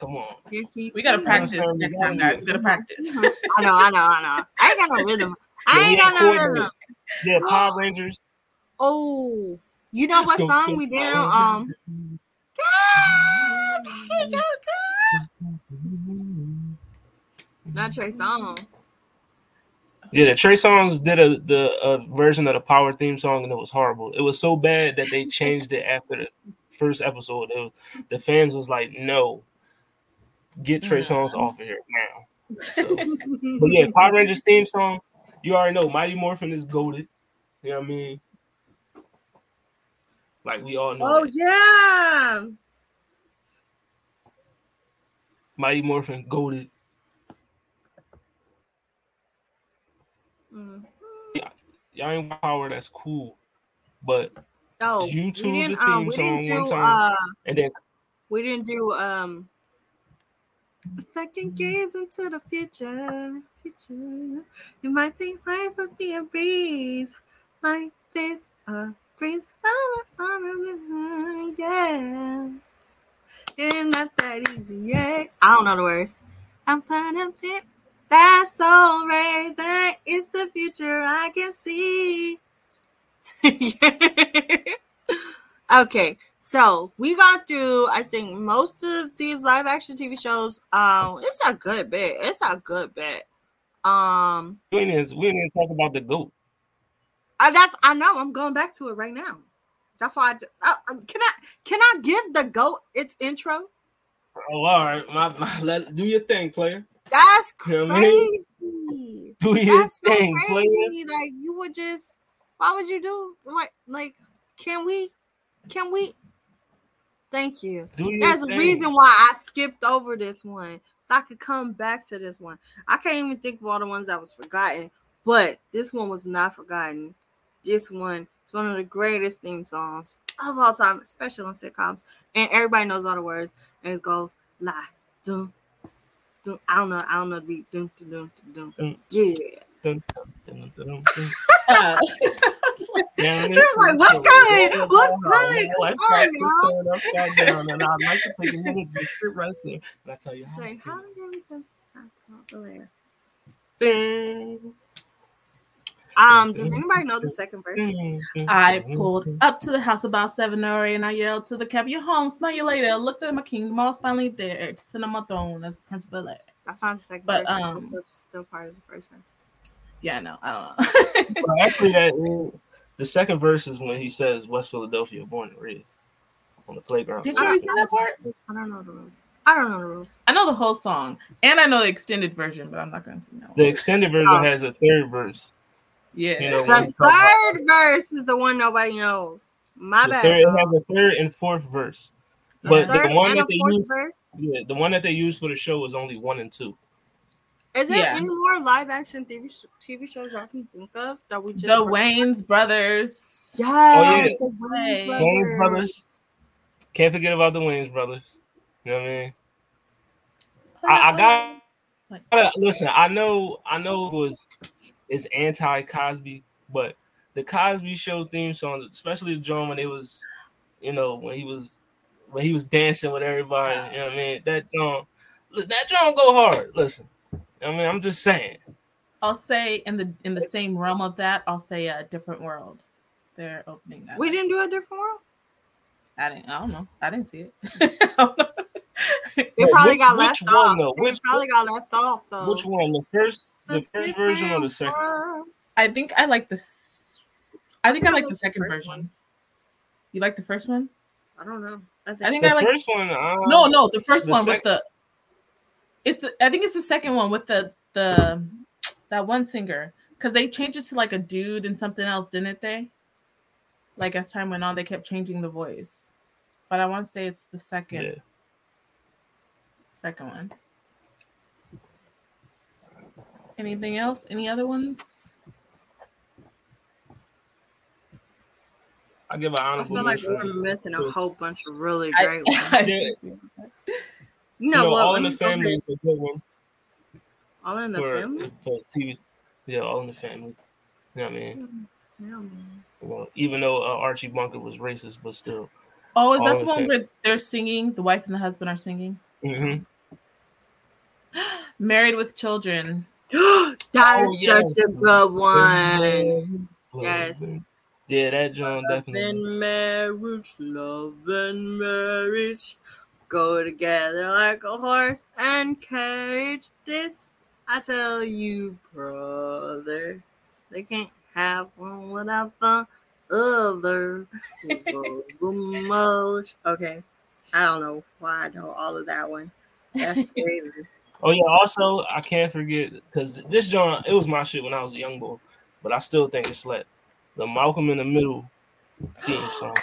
On. We gotta practice next time, guys. We gotta practice. (laughs) I know, I know, I know. I ain't got no rhythm. (laughs) I ain't got no rhythm. Yeah, (gasps) Power Rangers. Oh, you know what song we did? Um, God, go, go. not Trey Songz. Yeah, the Trey Songz did a the a version of the Power theme song and it was horrible. It was so bad that they changed it after the first episode. It was, the fans was like, "No, get Trey Songz off of here now." So, (laughs) but yeah, Power Rangers theme song. You already know Mighty Morphin is goaded. You know what I mean? Like we all know. Oh that. yeah. Mighty Morphin goaded. Mm. Y'all ain't power. That's cool. But Oh, YouTube we the um, theme we song didn't one do, time. uh, and then we didn't do um if I can gaze into the future, future, you might think life would be a breeze like this, a breeze oh, a summer, uh, yeah. It's not that easy, yeah. I don't know the words. I'm of deep. That's all right. That is the future I can see. (laughs) okay, so we got through. I think most of these live action TV shows. Um, it's a good bit. It's a good bit. Um, we didn't even- we didn't even talk about the goat. I, that's I know. I'm going back to it right now. That's why I, d- uh, um, can I can I give the goat its intro? Oh, all right. My, my, (laughs) let, do your thing, player. That's You know I mean? crazy. (laughs) Do your That's so thing, player. Like you would just, why would you do what? Like, can we? Can we? Thank you. There's a reason why I skipped over this one, so I could come back to this one. I can't even think of all the ones that was forgotten, but this one was not forgotten. This one is one of the greatest theme songs of all time, especially on sitcoms, and everybody knows all the words. And it goes la dum dum. I don't know. I don't know the beat. Dum dum dum dum. Dum. Yeah. Dun, dun, dun, dun. Uh, Yeah, She was like, "What's coming? What's coming? Let's Come on, practice y'all." upside down, and I'd like to take a minute to sit right there. And I tell you how. To how we just layer? Um, does anybody know the second verse? I pulled up to the house about seven or eight, and I yelled to the cab, "You home? Smell you later." Looked at my kingdom, I was finally there to sit on my throne as Prince Bel-Air. That's not the second But, verse. um, still part of the first one. Yeah, I know. I don't know. Well, (laughs) actually, that eh, the second verse is when he says West Philadelphia, born and raised on the playground. Did you already that part? I don't know the rules. I don't know the rules. I know the whole song, and I know the extended version, but I'm not gonna sing that one. The extended version Oh. has a third verse. yeah, You know, The he about- third verse is the one nobody knows. My the bad. third, it has a third and fourth verse. But third the one that they use, verse. yeah, the one that they used for the show was only one and two. Is there Yeah. any more live action TV, sh- TV shows y'all can think of that we just the forgot? Wayans brothers. Yes, oh, yeah. the Wayans Wayans Wayans brothers. Can't forget about the Wayans brothers. You know what I mean? I, I got gotta- listen. I know, I know it was it's anti Cosby, but the Cosby Show theme song, especially the drum when it was, you know, when he was when he was dancing with everybody. You know what I mean? That drum, that drum go hard. Listen, I mean, I'm just saying. I'll say in the in the same realm of that, I'll say a different world. They're opening that. We didn't do a different world. I didn't. I don't know. I didn't see it. (laughs) (laughs) They But probably which- got which left one, off. though? They Which- probably got left off though. Which one? The first, It's the first version or the second? world. I think I like the. s- I think I I like like the the second first version. one. You like the first one? I don't know. I think, I think The I like. first one. Uh, No, no, the first the one sec- with the. It's. The, I think it's the second one with the the that one singer because they changed it to like a dude and something else, didn't they? Like as time went on, they kept changing the voice, but I want to say it's the second Yeah. second one. Anything else? Any other ones? I give an I honorable feel like we're missing a whole bunch of really I- great ones. (laughs) I- Yeah. You You know, what? All in the me go ahead. Family is a good one All in the for, family. for TV. Yeah, All in the Family. You know what I mean? Family. Well, even though uh, Archie Bunker was racist, but still. Oh, is that the one Fam- where they're singing? The wife and the husband are singing. hmm (gasps) Married with children. (gasps) that Oh, is yeah. such a good one. Yes. Yeah, that John Love definitely. and marriage, love and marriage go together like a horse and carriage. This I tell you, brother, they can't have one without the other. (laughs) okay, I don't know why I know all of that one. That's (laughs) crazy. Oh yeah. Also, I can't forget because this John, it was my shit when I was a young boy, but I still think it slept. The Malcolm in the Middle theme song.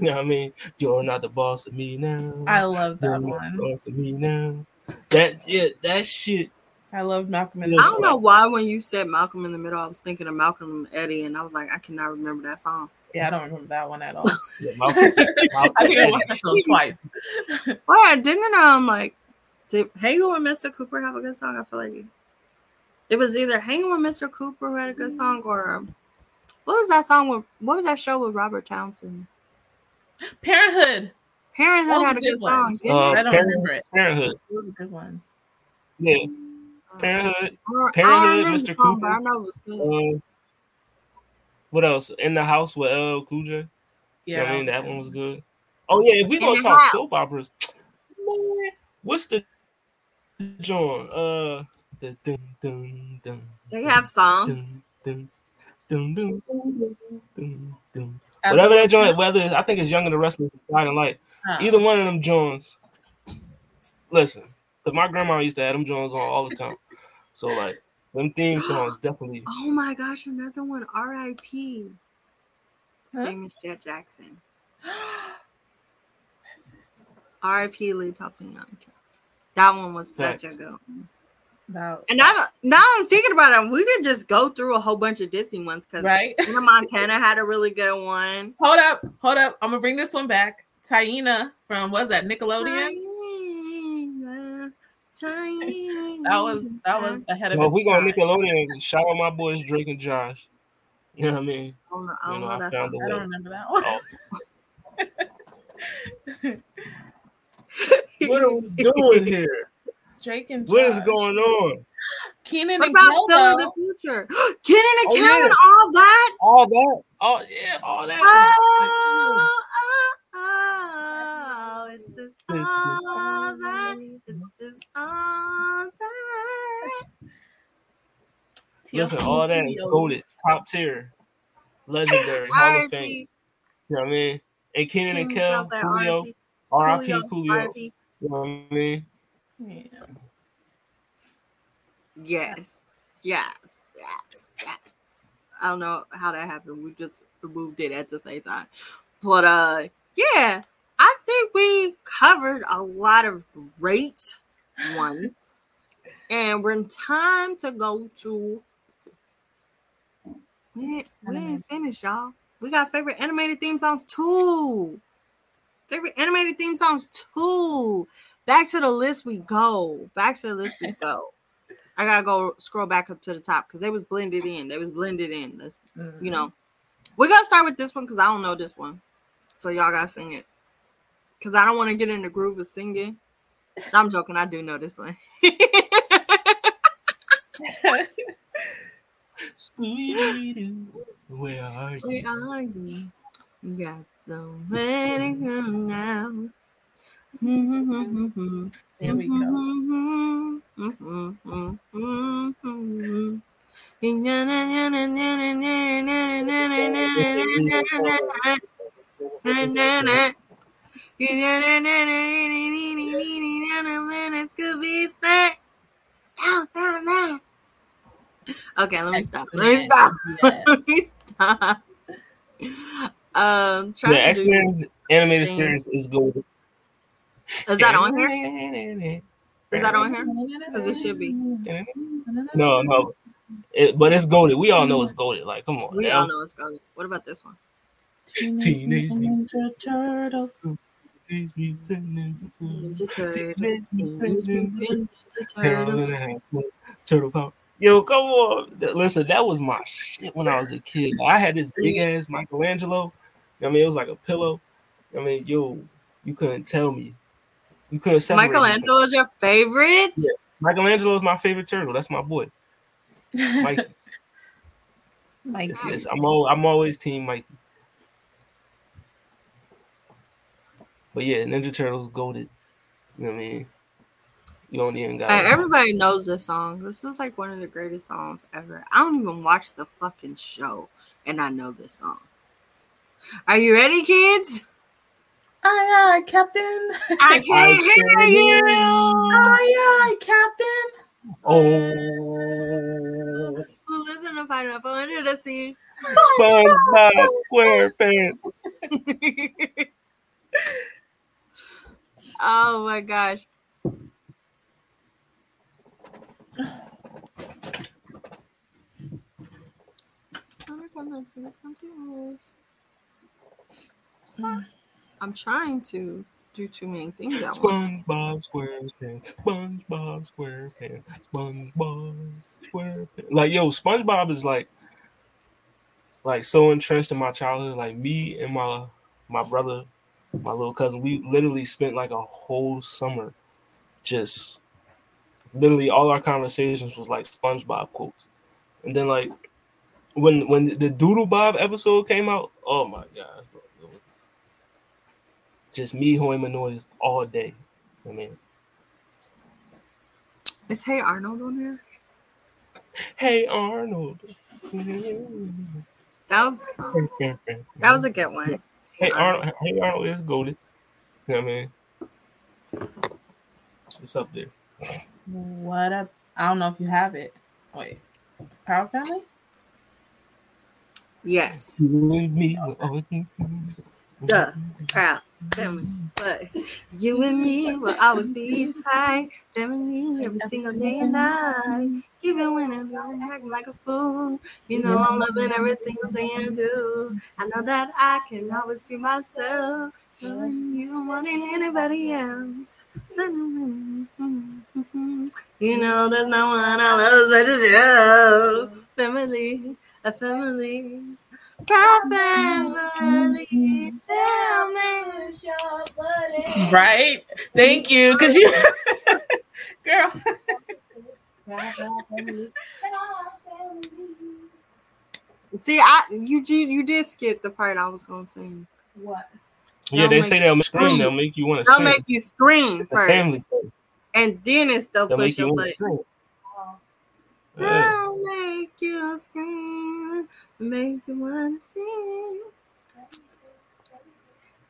You know what I mean? You're not the boss of me now. I love You're that not one. the boss of me now. That yeah, that shit. I love Malcolm in the Middle. I don't know why when you said Malcolm in the Middle, I was thinking of Malcolm and Eddie, and I was like, I cannot remember that song. Yeah, I don't remember that one at all. (laughs) Yeah, Malcolm, (laughs) Malcolm I think I Eddie. watched that show twice. (laughs) Why I didn't um like did Hanging with Mr. Cooper have a good song? I feel like it was either Hanging with Mr. Cooper who had a good song or um, what was that song with what was that show with Robert Townsend? Parenthood. Parenthood was had a a good good one. song, Uh. I don't Parent- remember it. Parenthood. It was a good one. Yeah, Uh, Parenthood. I don't Parenthood, Mr. the song, but Cooper. I know it was good. Uh, what else? In the house with LL Cool J. Yeah, I mean that good. one was good. Oh yeah, if we In gonna talk house. soap operas, man, what's the John? Uh, the dun, dun, dun, They dun, have songs. dun, dun, dun, dun, dun, dun. As- Whatever that joint, whether it's- I think it's Young and the Restless, or Guiding Light. Huh. Either one of them joints. Listen, cause my grandma used to have them Jones on all the time. So like them theme (gasps) songs definitely. Oh my gosh, another one, R.I.P. Huh? Famous Jet Jackson. R.I.P. Lee Thompson Young. That one was such a Facts. good one. About- And now, now I'm thinking about it. We could just go through a whole bunch of Disney ones because right? Hannah Montana had a really good one. Hold up, hold up. I'm gonna bring this one back. Taina from what's that Nickelodeon? Taina, Taina. That was that was ahead of Well, if its we go time. Nickelodeon, shout out my boys Drake and Josh. You know what I mean? Oh, I don't know, I You don't know, know I that found song. don't way. remember that one. Oh. (laughs) What are we doing here? Drake and What is Josh. going on? Kenan What and about Kel, Phil of the Future? (gasps) Kenan and Oh, Kel yeah. and all that? All that? Oh yeah, all that. Oh, oh, oh, oh this is all that. This is all that. Listen, all that is goaded, top tier, legendary, (laughs) Hall of Fame. You know what I mean? And Kenan and Kel, Kel's at Coolio, R.I.P. R.I.P. Coolio, Coolio. You know what I mean? Yeah. Yes, yes, yes, yes. I don't know how that happened. We just removed it at the same time. But uh yeah, I think we covered a lot of great ones. and we're in time to go to we ain't, we ain't finished, y'all. We got favorite animated theme songs too. Favorite animated theme songs too. Back to the list we go. Back to the list we go. I gotta go scroll back up to the top because they was blended in. They was blended in. Let's you mm-hmm. know. We're gonna start with this one because I don't know this one. So y'all gotta sing it. Cause I don't want to get in the groove of singing. I'm joking, I do know this one. (laughs) Where are you? Where are you? You got so many girls now. There we go. Okay, let me stop. Let me stop. (laughs) Yes. Let me stop. Um, trying The to X do- Men animated things. series is golden. Is that on here? Is that on here? Because it should be. No, no. It, but it's goaded. We all know it's goaded. Like, come on. We now. all know it's going. What about this one? Teenage Ninja Turtles. Ninja Turtle. Turtle Turtle. Turtle Power. Yo, come on. Listen, that was my shit when I was a kid. I had this big ass Michelangelo. I mean, it was like a pillow. I mean, yo, you couldn't tell me. You couldn't separate Michelangelo is your favorite? Yeah. Michelangelo is my favorite turtle. That's my boy. Mikey. (laughs) Mike. It's- it's- I'm, al- I'm always team Mikey. But yeah, Ninja Turtles goaded. You know what I mean? You don't even got Hey, everybody knows this song. This is like one of the greatest songs ever. I don't even watch the fucking show, and I know this song. Are you ready, kids? Aye, aye, Captain. I (laughs) can't I hear you. Aye, aye, Captain. Oh, Who lives in a pineapple under the sea? SpongeBob SquarePants. (laughs) oh my gosh. I'm trying to do too many things at once. SpongeBob SquarePants. SpongeBob SquarePants. SpongeBob SquarePants. Like yo, SpongeBob is like, like so entrenched in my childhood. Like me and my my brother, my little cousin, we literally spent like a whole summer, just literally all our conversations was like SpongeBob quotes, and then like when when the Doodle Bob episode came out, oh my gosh, just me hoing my noise all day. I mean, Is Hey Arnold on here? hey Arnold. That was that was a good one. hey Arnold. Hey Arnold is goaded. You know what I mean? It's up there. What up? I don't know if you have it. Wait. Power Family? Yes. Me, oh, Duh. Crap. But you and me will always be tight. Family every single day and night. Even when I'm acting like a fool. You know I'm loving every single thing I do. I know that I can always be myself. When you than anybody else. You know there's no one I love but you. Family, a family. My family, family. Right. Thank you. Cause you (laughs) girl. (laughs) See, I you did you did skip the part I was gonna sing. What? Yeah, They'll they say they'll scream. scream. They'll make you want to They'll sing. make you scream It's a family first, and then it's the They'll make push you your want to button. sing. Oh. Yeah. They'll make you scream, make you wanna sing.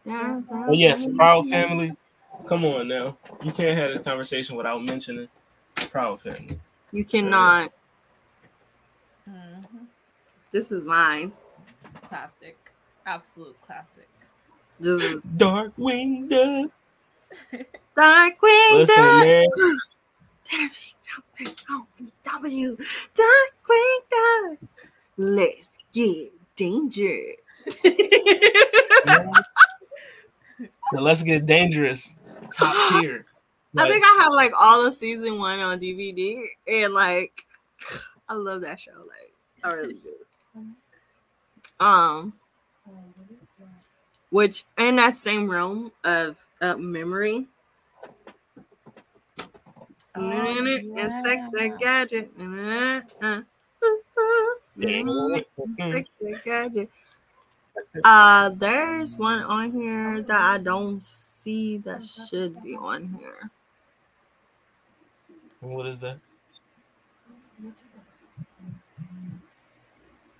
Oh yes, Proud Family. Come on now, you can't have this conversation without mentioning Proud Family. You cannot. Mhm. This is mine. Classic. Absolute classic. This is Darkwing Duck. Darkwing Listen, man. W Darkwing Duck. Let's get dangerous. (laughs) The Let's Get Dangerous top (gasps) tier. I think I have like all of season one on DVD, and like (sighs) I love that show. Like I really do. Um, which in that same realm of uh, memory. Inspector Gadget. Inspector Gadget. Uh, Uh, there's one on here that I don't see that should be on here. What is that?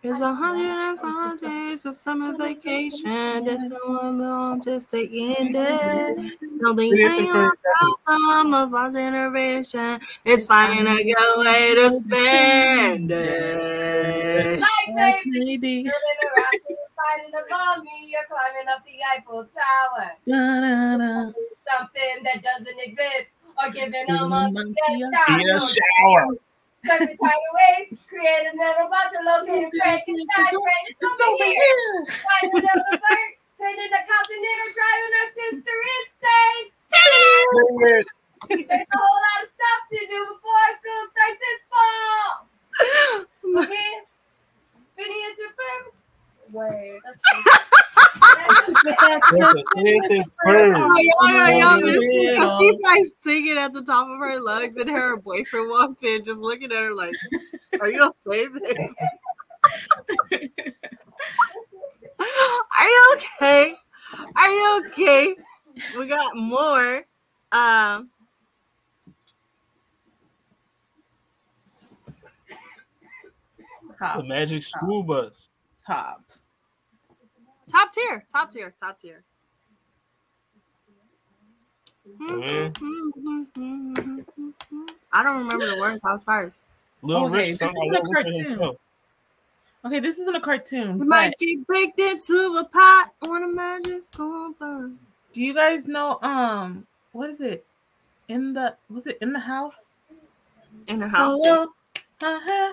It's a hundred and five days of summer vacation. That's the one long just to end it. No, the Anything for- problem of our generation is finding a good way to spend it. Like baby, you're in a rocket, you're fighting above me, you're climbing up the Eiffel Tower. Something that doesn't exist, or giving a monkey a In shower. Suck the tidal waves, create another monster located Frankenstein. It's over here. Find another bird, painting a continental, driving our sister insane. There's a whole lot of stuff to do before school starts this fall. (gasps) Okay? Phineas and Ferb. Oh. (laughs) Cause she's like singing at the top of her lungs, and her boyfriend walks in, just looking at her like, "Are you okay, babe? (laughs) Are you okay? Are you okay?" We got more. Um, The Magic School Bus. top. Top tier, top tier, top tier. I don't remember the words. How it starts. Little Okay, Rich. this is like a cartoon. Okay, this isn't a cartoon. We But might get baked into a pot on a magic school bus. do you guys know um what is it? In the was it in the house? In the house. Oh, uh-huh.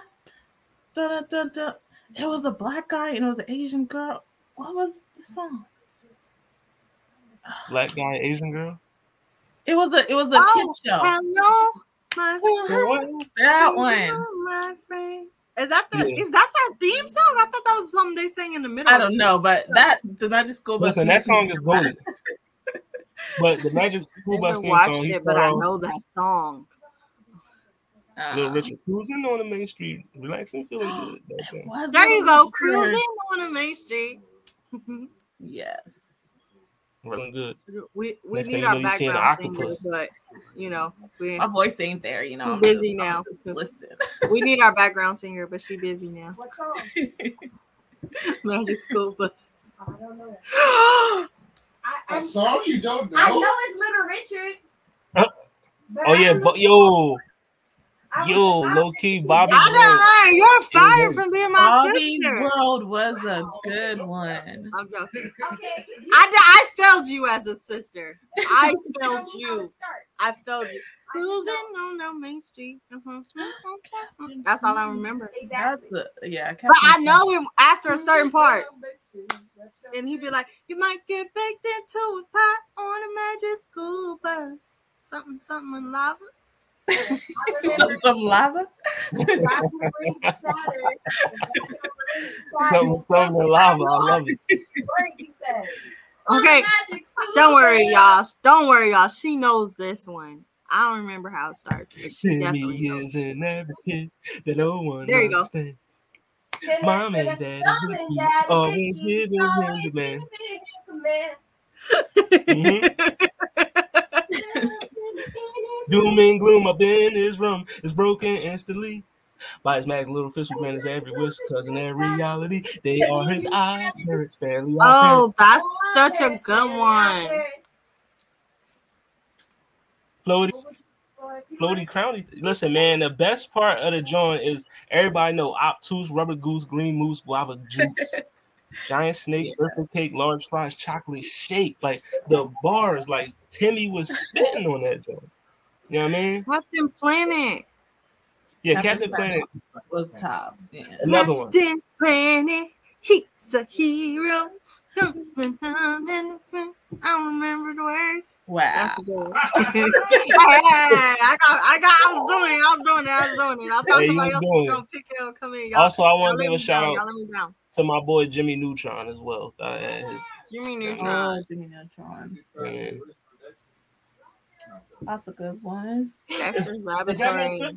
Dun, dun, dun, dun. It was a black guy and it was an Asian girl. What was the song? Black guy, Asian girl. It was a it was a Oh, kid show. Hello, my What? That one. My friend. Is that the Yeah. is that that theme song? I thought that was something they sang in the middle. I don't know, but that the Magic School Bus. Listen, that song is golden. (laughs) But the Magic School Bus haven't theme song, it, but I know that song. Little Um, Richard cruising on the main street, relaxing, feeling (gasps) good. That thing. was There you go, cruising on the main street. Mm-hmm. Yes. Feeling good. we we Next need our you seeing an background singers, octopus. but you know we My voice ain't there, you know. I'm busy just- now, just 'cause- we need our background singer, but she busy now. What song? (laughs) Magic school (laughs) bus. I don't know. (gasps) I, A I, song you don't know? I know it's Little Richard. Huh? Oh yeah, but yo, I was- yo, I- low key, Bobby. I Brown. know, you're fired Hey, from being my Bobby sister. World was a good one. I'm joking. (laughs) Okay. I, d- I failed you as a sister. I (laughs) failed me how to you. I failed you. Cruising know- on the main street. Uh-huh. (gasps) That's all I remember. That's a yeah. But I know him after a certain part. And he'd be like, You might get baked into a pot on a magic school bus. Something, something in lava. Some, some lava. some, something in lava. I love it. Okay. Don't worry, y'all. Don't worry, y'all. She knows this one. I don't remember how it starts, but she Ten definitely knows. years an average kid that no one There you go. Mom and dad are with you, always giving him the man. (laughs) (laughs) Doom and gloom up in his room is broken instantly. By his mag little fish man is every wish, cause in their reality, they are his eye oh, parents, family. Oh, that's such a good one. Floaty, floaty, crowny. Listen, man, the best part of the joint is everybody know obtuse, rubber goose, green moose, guava juice. Giant snake, birthday cake, large fries, chocolate shake. Like the bars, like Timmy was spitting on that joint. You know what I mean? Captain Planet. Yeah, Captain Planet, was top. Yeah. another one. Captain Planet. He's a hero. I don't remember the words. Wow. That's good one. (laughs) (laughs) hey, I got, I got, I was doing it. I was doing it. I was doing it. I thought Hey, somebody was else was gonna pick it up. Come in, y'all. Also, I want to give a shout down. out Y'all let me down. to my boy Jimmy Neutron as well. Uh, his, Jimmy Neutron. Oh, Jimmy Neutron. yeah. That's a good one. Dexter's Is that my Laboratory.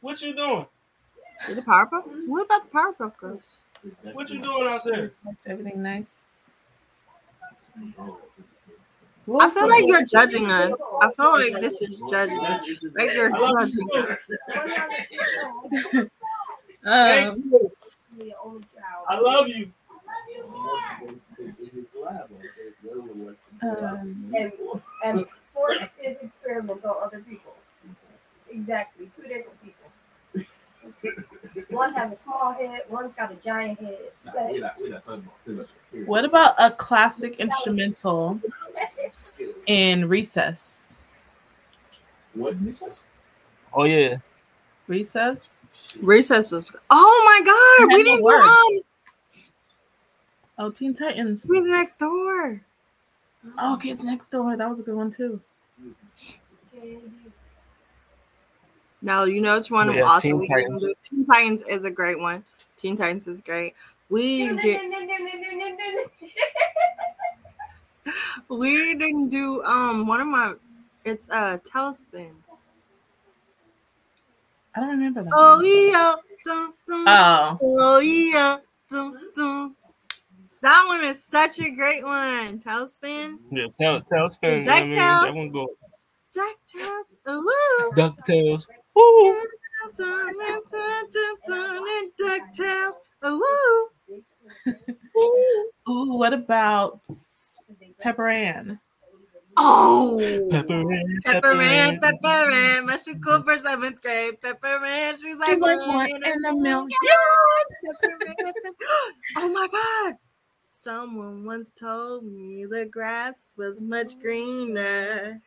What you doing? The Powerpuff? What about the Powerpuff Girls? What you doing out there? Makes everything nice. I feel like you're judging us. I feel like this is judging us. Like you're judging us. Um, you. The only child. I love you. (laughs) um, and and force his experiments on other people. Exactly, two different people. One has a small head, one's got a giant head. But what about a classic instrumental (laughs) in Recess? What Recess? Oh yeah. Recess? Recess was. Oh my God! We didn't do um. Oh, Teen Titans. Who's next door? Oh, Kids Next Door. That was a good one too. No, you know which one Yes, also Teen we didn't Titans. do. Teen Titans is a great one. Teen Titans is great. We did. (laughs) We didn't do um one of my. It's uh TaleSpin. I don't remember that. Oh one. yeah, dun, dun, Oh, oh yeah, dun, dun. That one is such a great one. TaleSpin, Yeah, tell tell spin. I mean, that one go Ducktales, ooh, Ducktales. And Ducktales, ooh. (laughs) ooh, what about Pepper Ann? Oh, Pepper Ann, Pepper Man, Pepper Man, Mushroom Cooper, seventh grade. Pepper Man, she's like, She's like one one in in a a million. million. Pepper (gasps) Oh my God. Someone once told me the grass was much greener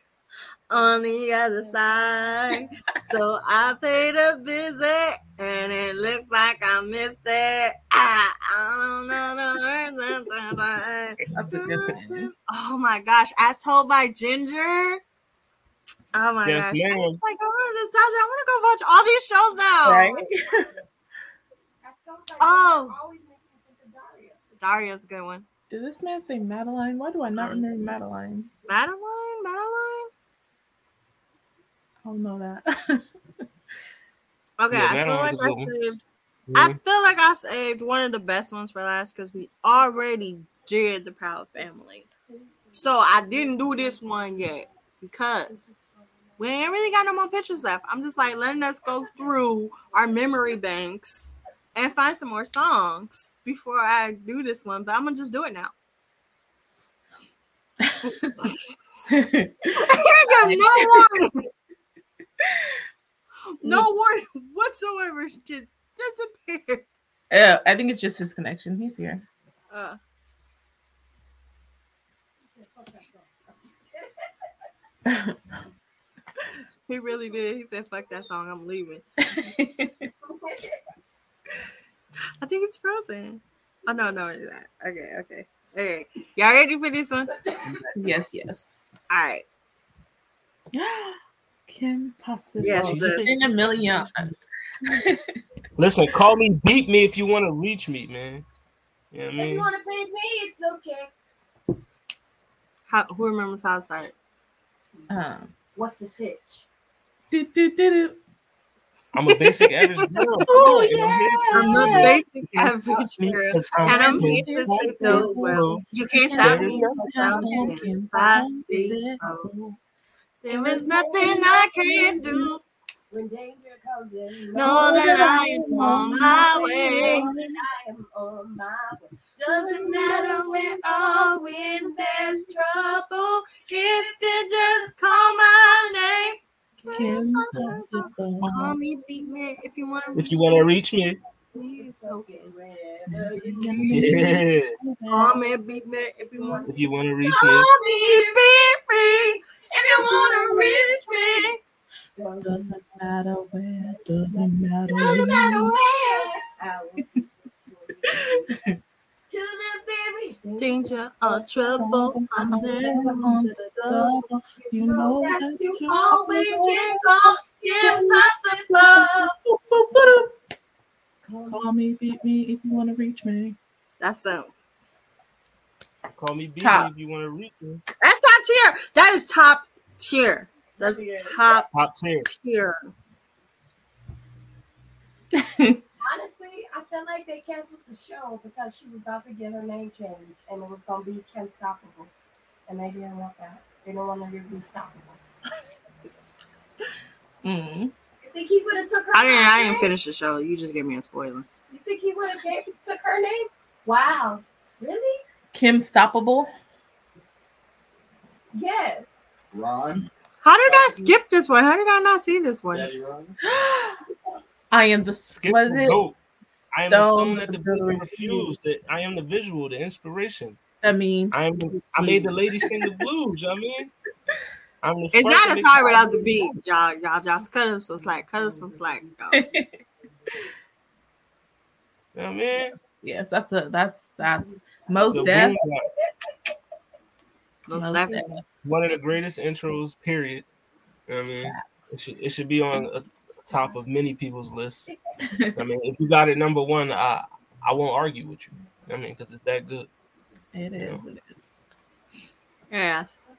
on the other side. (laughs) So I paid a visit and it looks like I missed it. Ah, (laughs) I don't know the words. (laughs) That's a good thing. Oh my gosh, as told by Ginger. Oh my Yes, gosh. ma'am. It's like I want nostalgia. I want to go watch all these shows now. Right? Oh. always makes me think of Daria. Daria's a good one. Did this man say Madeline? Why do I not remember Madeline? Madeline? Madeline? I don't know that. (laughs) Okay, Yeah, I feel like a I good one. saved Yeah. I feel like I saved one of the best ones for last because we already did the Proud Family. So I didn't do this one yet because we ain't really got no more pictures left. I'm just like letting us go through our memory banks and find some more songs before I do this one. But I'm gonna just do it now. (laughs) No warning. No warning whatsoever. Just disappeared. Uh, I think it's just his connection. He's here. Uh, (laughs) he really did. He said, "Fuck that song. I'm leaving." (laughs) I think it's Frozen. Oh no, no, it's not. Okay, okay, okay. Y'all ready for this one? yes, yes. All right. (gasps) Kim Possible. Yes, sis. in a million. (laughs) Listen, call me, beat me if you want to reach me, man. You know what I If you want to pay me, it's okay. How, who remembers how to start? Um, What's the sitch? do, do, do, do. I'm a basic average (laughs) girl. Oh, And I'm here to I'm the you. basic average girl, Because and I'm here here to say the world. You can't stop me. without thinking possible. There is nothing I can do. When danger comes in, Know that I am on my way. Know that I am on my way. Doesn't matter where or when there's trouble. If you just call my name. Kim Call me, beat me if you want to. If you want to reach me, okay yeah. Call me, beat me if you want. If you want to reach me. Call me, me, beat me if you want to reach me. Doesn't matter where, doesn't matter Doesn't matter where. I will to the very Danger or trouble. I'm never on the double. You know that that you you always get impossible. Call me, beat me if you want to reach me. That's so. Call me beat Top. if you want to reach me. that's top tier. That is top tier. That's top Top tier. tier. (laughs) Honestly, I feel like they canceled the show because she was about to get her name changed and it was gonna be Kim Stoppable. And they didn't want that. They don't want her to be stoppable. (laughs) Mm. You think he would have took her I didn't. I didn't finish the show. You just gave me a spoiler. You think he would have took her name? Wow. Really? Kim Stoppable. Yes. Ron, How did I skip this one? How did I not see this one? (gasps) (laughs) Daddy Ron. I am the Skip was the it goat. I am the Stone stone that the that builder refused. refused. That I am the visual, the inspiration. I mean I am. I made the lady sing the blues. I mean, I'm the It's not that as makes hard the without the beat. Y'all, y'all just cut us some slack. Cut us some slack. y'all. (laughs) I mean, yes, that's a that's that's most the deaf. Boom Bap, Most Most definitely. Def. one of the greatest intros. Period. You know I mean, it should, it should be on a top of many people's lists. I mean, if you got it number one, I I won't argue with you. I mean, because it's that good. It is. It is. Yes.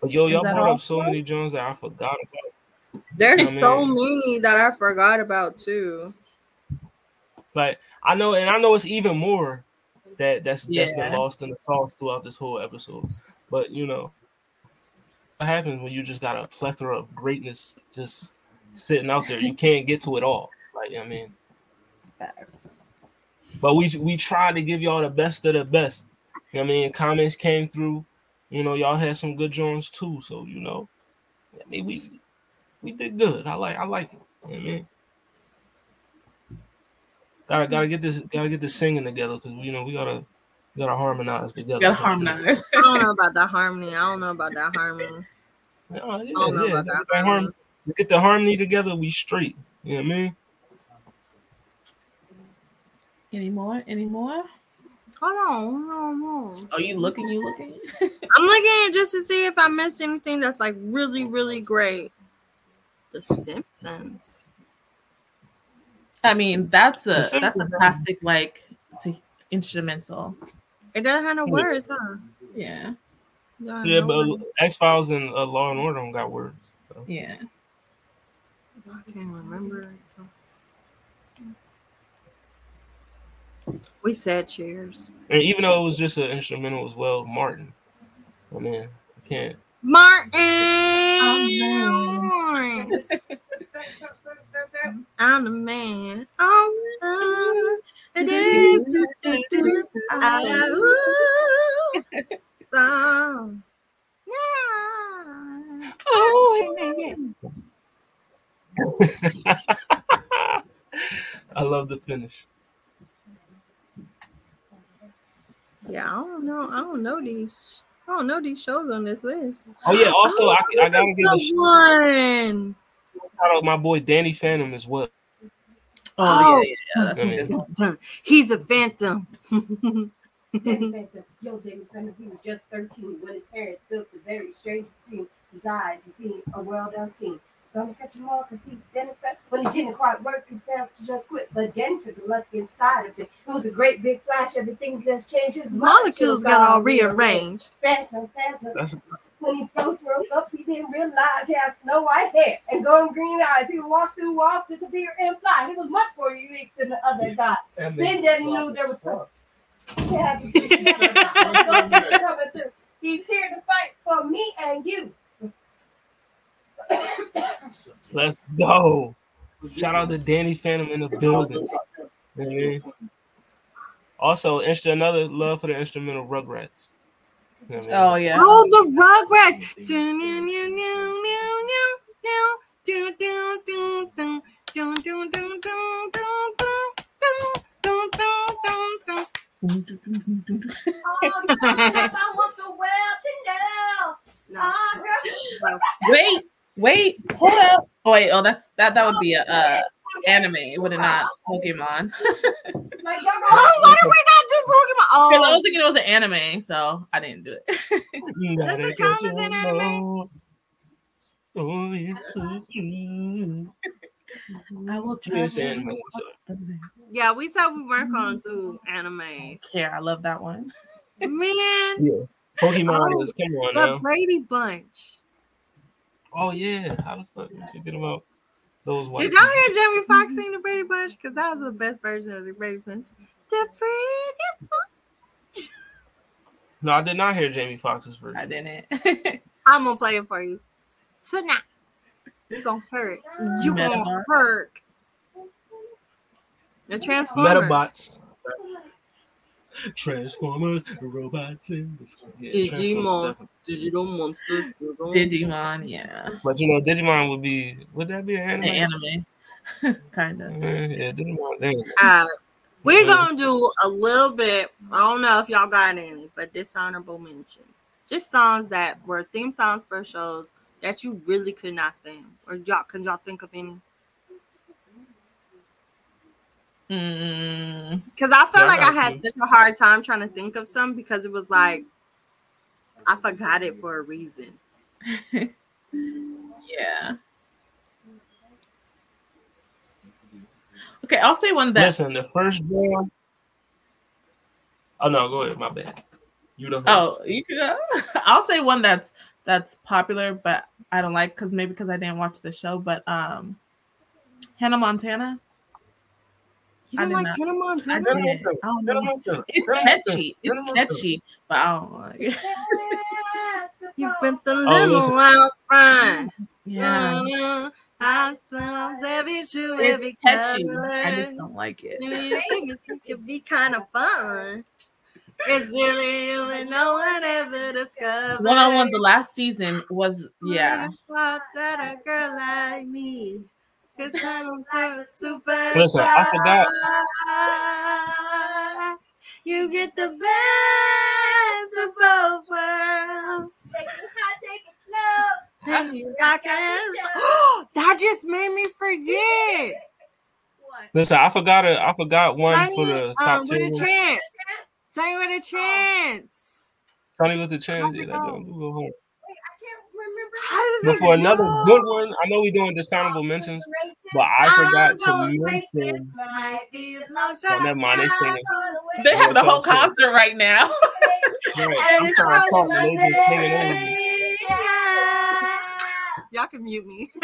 But yo, y'all brought up so many Jones that I forgot about. There's I so mean- many that I forgot about too. But I know, and I know it's even more that that's that's been lost in the sauce throughout this whole episode. But you know, what happens when you just got a plethora of greatness just sitting out there? You can't get to it all. Like I mean, Facts. but we we tried to give y'all the best of the best. You know I mean, comments came through. You know, y'all had some good joints too. So you know, I mean, we we did good. I like I like it. You know what I mean. Gotta mm-hmm. gotta get this gotta get this singing together because you know we gotta we gotta harmonize together. Gotta harmonize. I don't know about that harmony. I don't know about that (laughs) harmony. Yeah, yeah, I don't know yeah. about Get that that harmony. get the harmony together. We straight. You know what I mean? Any more? Any more? Hold on, hold on, hold on. Are you looking? You looking? (laughs) I'm looking just to see if I missed anything that's like really, really great. The Simpsons. I mean, that's a The that's a Simpsons. classic like to instrumental. It doesn't have no words, huh? Yeah, It Yeah, no but. X Files and uh, Law and Order don't got words. So. yeah. I can't remember. We said cheers. And even though it was just an instrumental as well, Martin. I mean, I can't. Martin. (laughs) I'm the man. Oh, uh, (laughs) do-do-do-do-do. Ah, ooh. So, yeah. I love the finish. Yeah, I don't know. I don't know these. I don't know these shows on this list. Oh yeah, also I, I That's gotta a give a good shout out my boy Danny Phantom as well. Oh, oh yeah, yeah, that's I a mean, good one. Phantom. He's a phantom. Danny Phantom. (laughs) Yo, Danny Phantom, he was just 13 when his parents built a very strange machine designed to see a world unseen. Gonna catch him all because he's Danny Phantom. When he didn't quite work, he failed to just quit. But Danny took a look inside of it. It was a great big flash. Everything just changed. His Molecules got all rearranged. Phantom, Phantom. That's When he first woke up, he didn't realize he had snow white hair and golden green eyes. He walked through walls, disappear, and fly. He was much more unique than the other guy. Then Daddy knew there was some. He had to- he had to those ghosts coming through. He's here to fight for me and you. let's go. Shout out to Danny Phantom in the building. (laughs) You know what I mean? Also, instru- another love for the instrumental Rugrats. You know what I mean? Oh yeah. Oh, the Rugrats. Oh, I want the world to know. No, Oh. Wait, Wait, hold up. Oh wait, oh that's that that would be a uh, anime, would it not? Pokemon. Like, Oh, why did we not do Pokemon? Because I um, was thinking it was an anime, so I didn't do it. Does it count as an anime? Oh, it's so true. I will It's anime, yeah, we said we weren't going to do animes. Yeah, I love that one. Man, Yeah. Pokemon Oh, is come on the now. Brady Bunch. Oh yeah, how the fuck did you get them out? Those white. Did y'all hear Jamie Foxx sing the Brady Bunch? Because that was the best version of the Brady Bunch. The Brady Bunch. No, I did not hear Jamie Foxx's version. I didn't. (laughs) I'm gonna play it for you tonight. You gonna hurt. You gonna Metabots. hurt. The Transformers. Metabots. Transformers, robots in the sky. Yeah, Digimon. Digital monsters. Digital. Digimon, yeah. But you know, Digimon would be would that be an An anime? anime. kind of. Yeah, Digimon. There. Uh, Alright, we're Yeah. gonna do a little bit. I don't know if y'all got any, but dishonorable mentions. Just songs that were theme songs for shows that you really could not stand. Or y'all can y'all think of any? Mm, Because I felt Yeah, like I got had such a hard time trying to think of some because it was like I forgot it for a reason. (laughs) yeah. Okay, I'll say one that. Listen, the first drum. Oh no, go ahead. My bad. You the host. Oh, you could go. (laughs) I'll say one that's that's popular, but I don't like because maybe because I didn't watch the show. But um, Hannah Montana. You I don't did like not- Hannah I Montana? didn't. Montana. I don't Hannah know. Montana. It's Hannah Montana. catchy. It's catchy, but I don't like it. (laughs) You been the Oh, little listen. wild friend. Yeah, Mm, I sounds every shoe, it's every catchy. color. I just don't like it. (laughs) You mean, it could be kind of fun. It's really you and no one ever discovered. One on one, the last season was yeah. That a girl like me could turn into a superstar. Listen, I forgot. You get the best of both worlds. Take it high, take it slow. Then you (laughs) rock and (gasps) That just made me forget. What? Listen, I forgot a, I forgot one Sonny, for the top um, with ten. a chance. Sonny with a chance. Tony with the chance. How's Yeah, go? don't go home. Wait, I can't remember. How does But it for another go? good one, I know we're doing dishonorable mentions, but I forgot to I'm gonna face mention. it like Oh, never mind, they singing. They have the whole That's awesome. concert right now. (laughs) Right, I'm it's trying to talk, but they just singing over me. name. Yeah. Y'all can mute me. (laughs)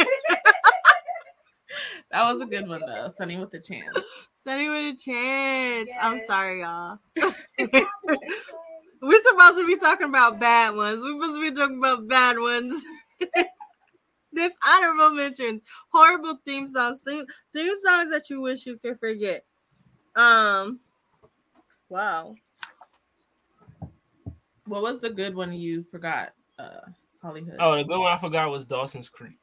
That was a good one though. Sonny with a chance. Sonny with a chance. I'm sorry, y'all. (laughs) We're supposed to be talking about bad ones. We're supposed to be talking about bad ones. (laughs) this honorable mention, horrible theme songs, theme, theme songs that you wish you could forget. Um, wow. What was the good one you forgot? Uh, Hollyhood. Oh, the good one I forgot was Dawson's Creek.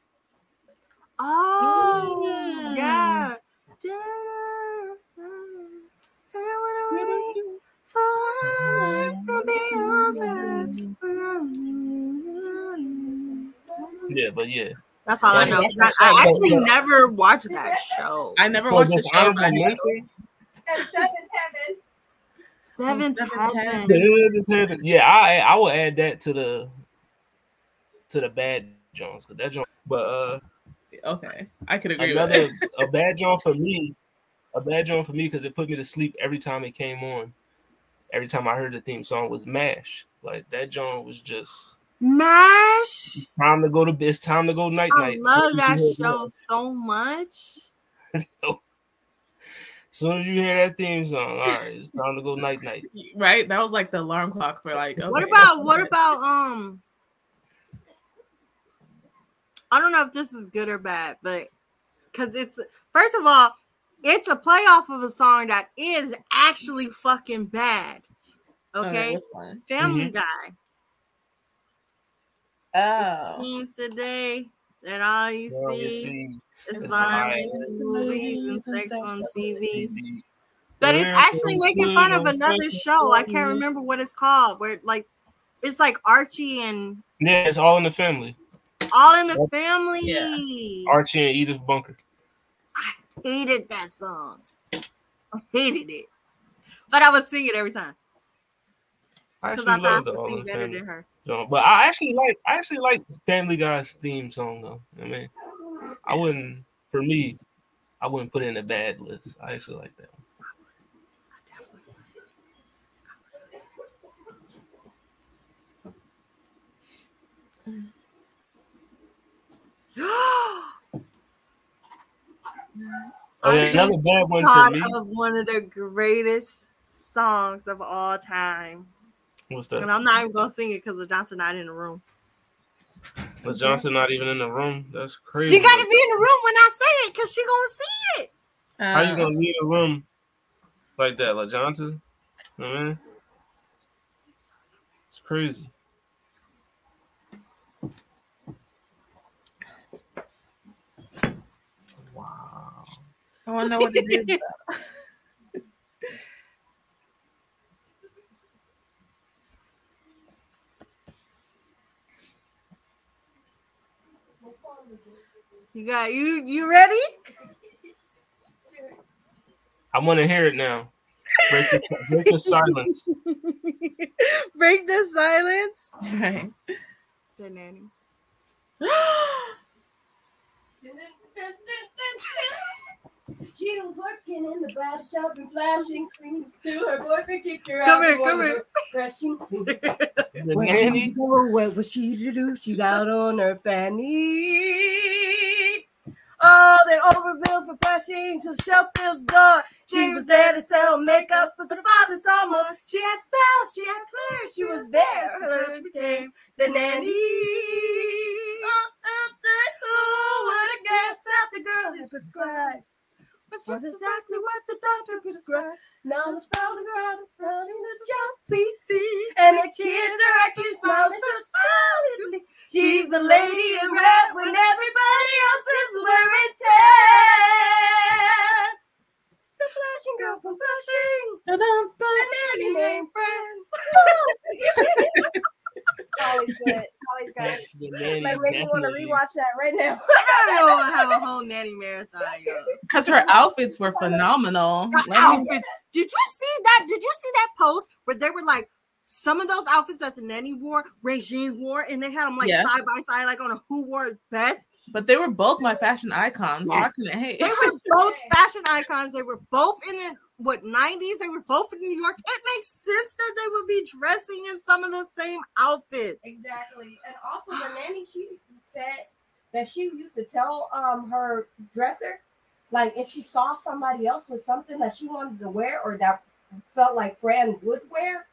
Oh, Mm. yeah. Yeah, but yeah. That's all I know. 'cause I, I actually never watched that show. I never For watched the show. but I honorable know. mention, And seventh heaven. Seventh Seventh Heaven. yeah, I I will add that to the to the bad Jones because that Jones. But uh, Okay, I could agree another with it. a bad Jones for me, a bad Jones for me because it put me to sleep every time it came on. Every time I heard the theme song was Mash. Like that Jones was just Mash. time to go to bed. time to go night night. I night. love that as you hear show so much. (laughs) Soon as you hear that theme song, all right, it's time to go night night. (laughs) right? That was like the alarm clock for like. What about (laughs) what good. about um? I don't know if this is good or bad, but because it's first of all, it's a playoff of a song that is actually fucking bad. Oh, okay, which one? Family mm-hmm. Guy. Oh, It seems today that all you Well, see see, is it's violence violence and movies and sex on TV. TV. But it's actually making fun of another show. I can't remember what it's called. Where like it's like Archie and Yeah, it's all in the family. All in the family. Archie and Edith Bunker. I hated that song. I hated it. But I would sing it every time. I Because actually I thought I love the could All sing in the better Family than her. song, but I actually like I actually like Family Guy's theme song though. I mean, I wouldn't for me, I wouldn't put it in a bad list. I actually like that. One. Yeah, I another bad one for me. of one of the greatest songs of all time. What's that? And? I'm not even gonna sing it because of Johnson not in the room. But Johnson not even in the room. That's crazy. She gotta be in the room when I say it because she gonna see it. How you Uh, gonna leave a room like that, like Johnson? You know I mean? It's crazy. I want to know what it is. though. You got you you ready? I want to hear it now. Break the, break the silence. (laughs) Break the silence. Right. The nanny. (gasps) (laughs) She was working in the bridal shop and flashing cleans to her boyfriend kicked her Come out. here, for come one of here. her (laughs) The What nanny. she do, what was she to do? She's out on her fanny. Oh, they overbilled for flashing to shelf this door. She was there to sell makeup for the father's summer. She had style, she had flair, she was there. So she became the nanny. Oh, oh, oh, oh, what a guess at the girl had prescribed. That's Was just exactly what the doctor prescribed. Now it's found the ground, it's surrounding the just CC. And the kids are acting smiling so smilingly. She's the lady in red when everybody else is wearing tan. The flashing girl from Flushing. Dun-dun-dun. The nanny named Fran. (laughs) (laughs) Always good. (laughs) Always good. That's the nanny. Like, make me want to definitely. rewatch that right now. (laughs) I don't have a whole nanny marathon. Because (laughs) her outfits were phenomenal. The Let me- outfits. Did you see that? Did you see that post where they were like some of those outfits that the nanny wore, Regine wore, and they had them like Yes. side by side, like on a who wore it best. But they were both my fashion icons. Yes. couldn't. They were (laughs) both fashion icons. They were both in the what 90s. They were both in New York. It makes sense that they would be dressing in some of the same outfits. Exactly. And also the nanny, she said that she used to tell um her dresser, like if she saw somebody else with something that she wanted to wear or that felt like Fran would wear,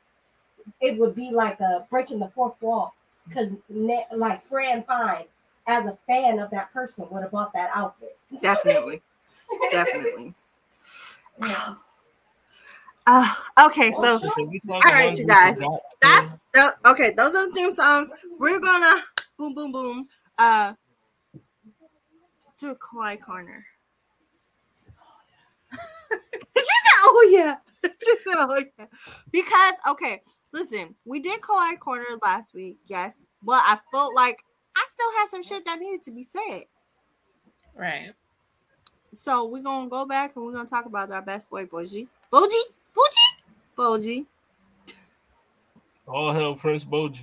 it would be like a breaking the fourth wall. Because like Fran Fine, as a fan of that person, would have bought that outfit. Definitely. (laughs) Definitely. Yeah. (sighs) Uh, okay, so So we talking all right, you guys. that's the, okay. Those are the theme songs. We're gonna boom, boom, boom. Uh, do a Kawaii corner. (laughs) she said, "Oh yeah." She said, "Oh yeah," because okay. Listen, we did Kawaii corner last week, yes, but I felt like I still had some shit that needed to be said. Right. So we're gonna go back and we're gonna talk about our best boy Boji. Boji? Boji? Boji. All hell, Prince Boji.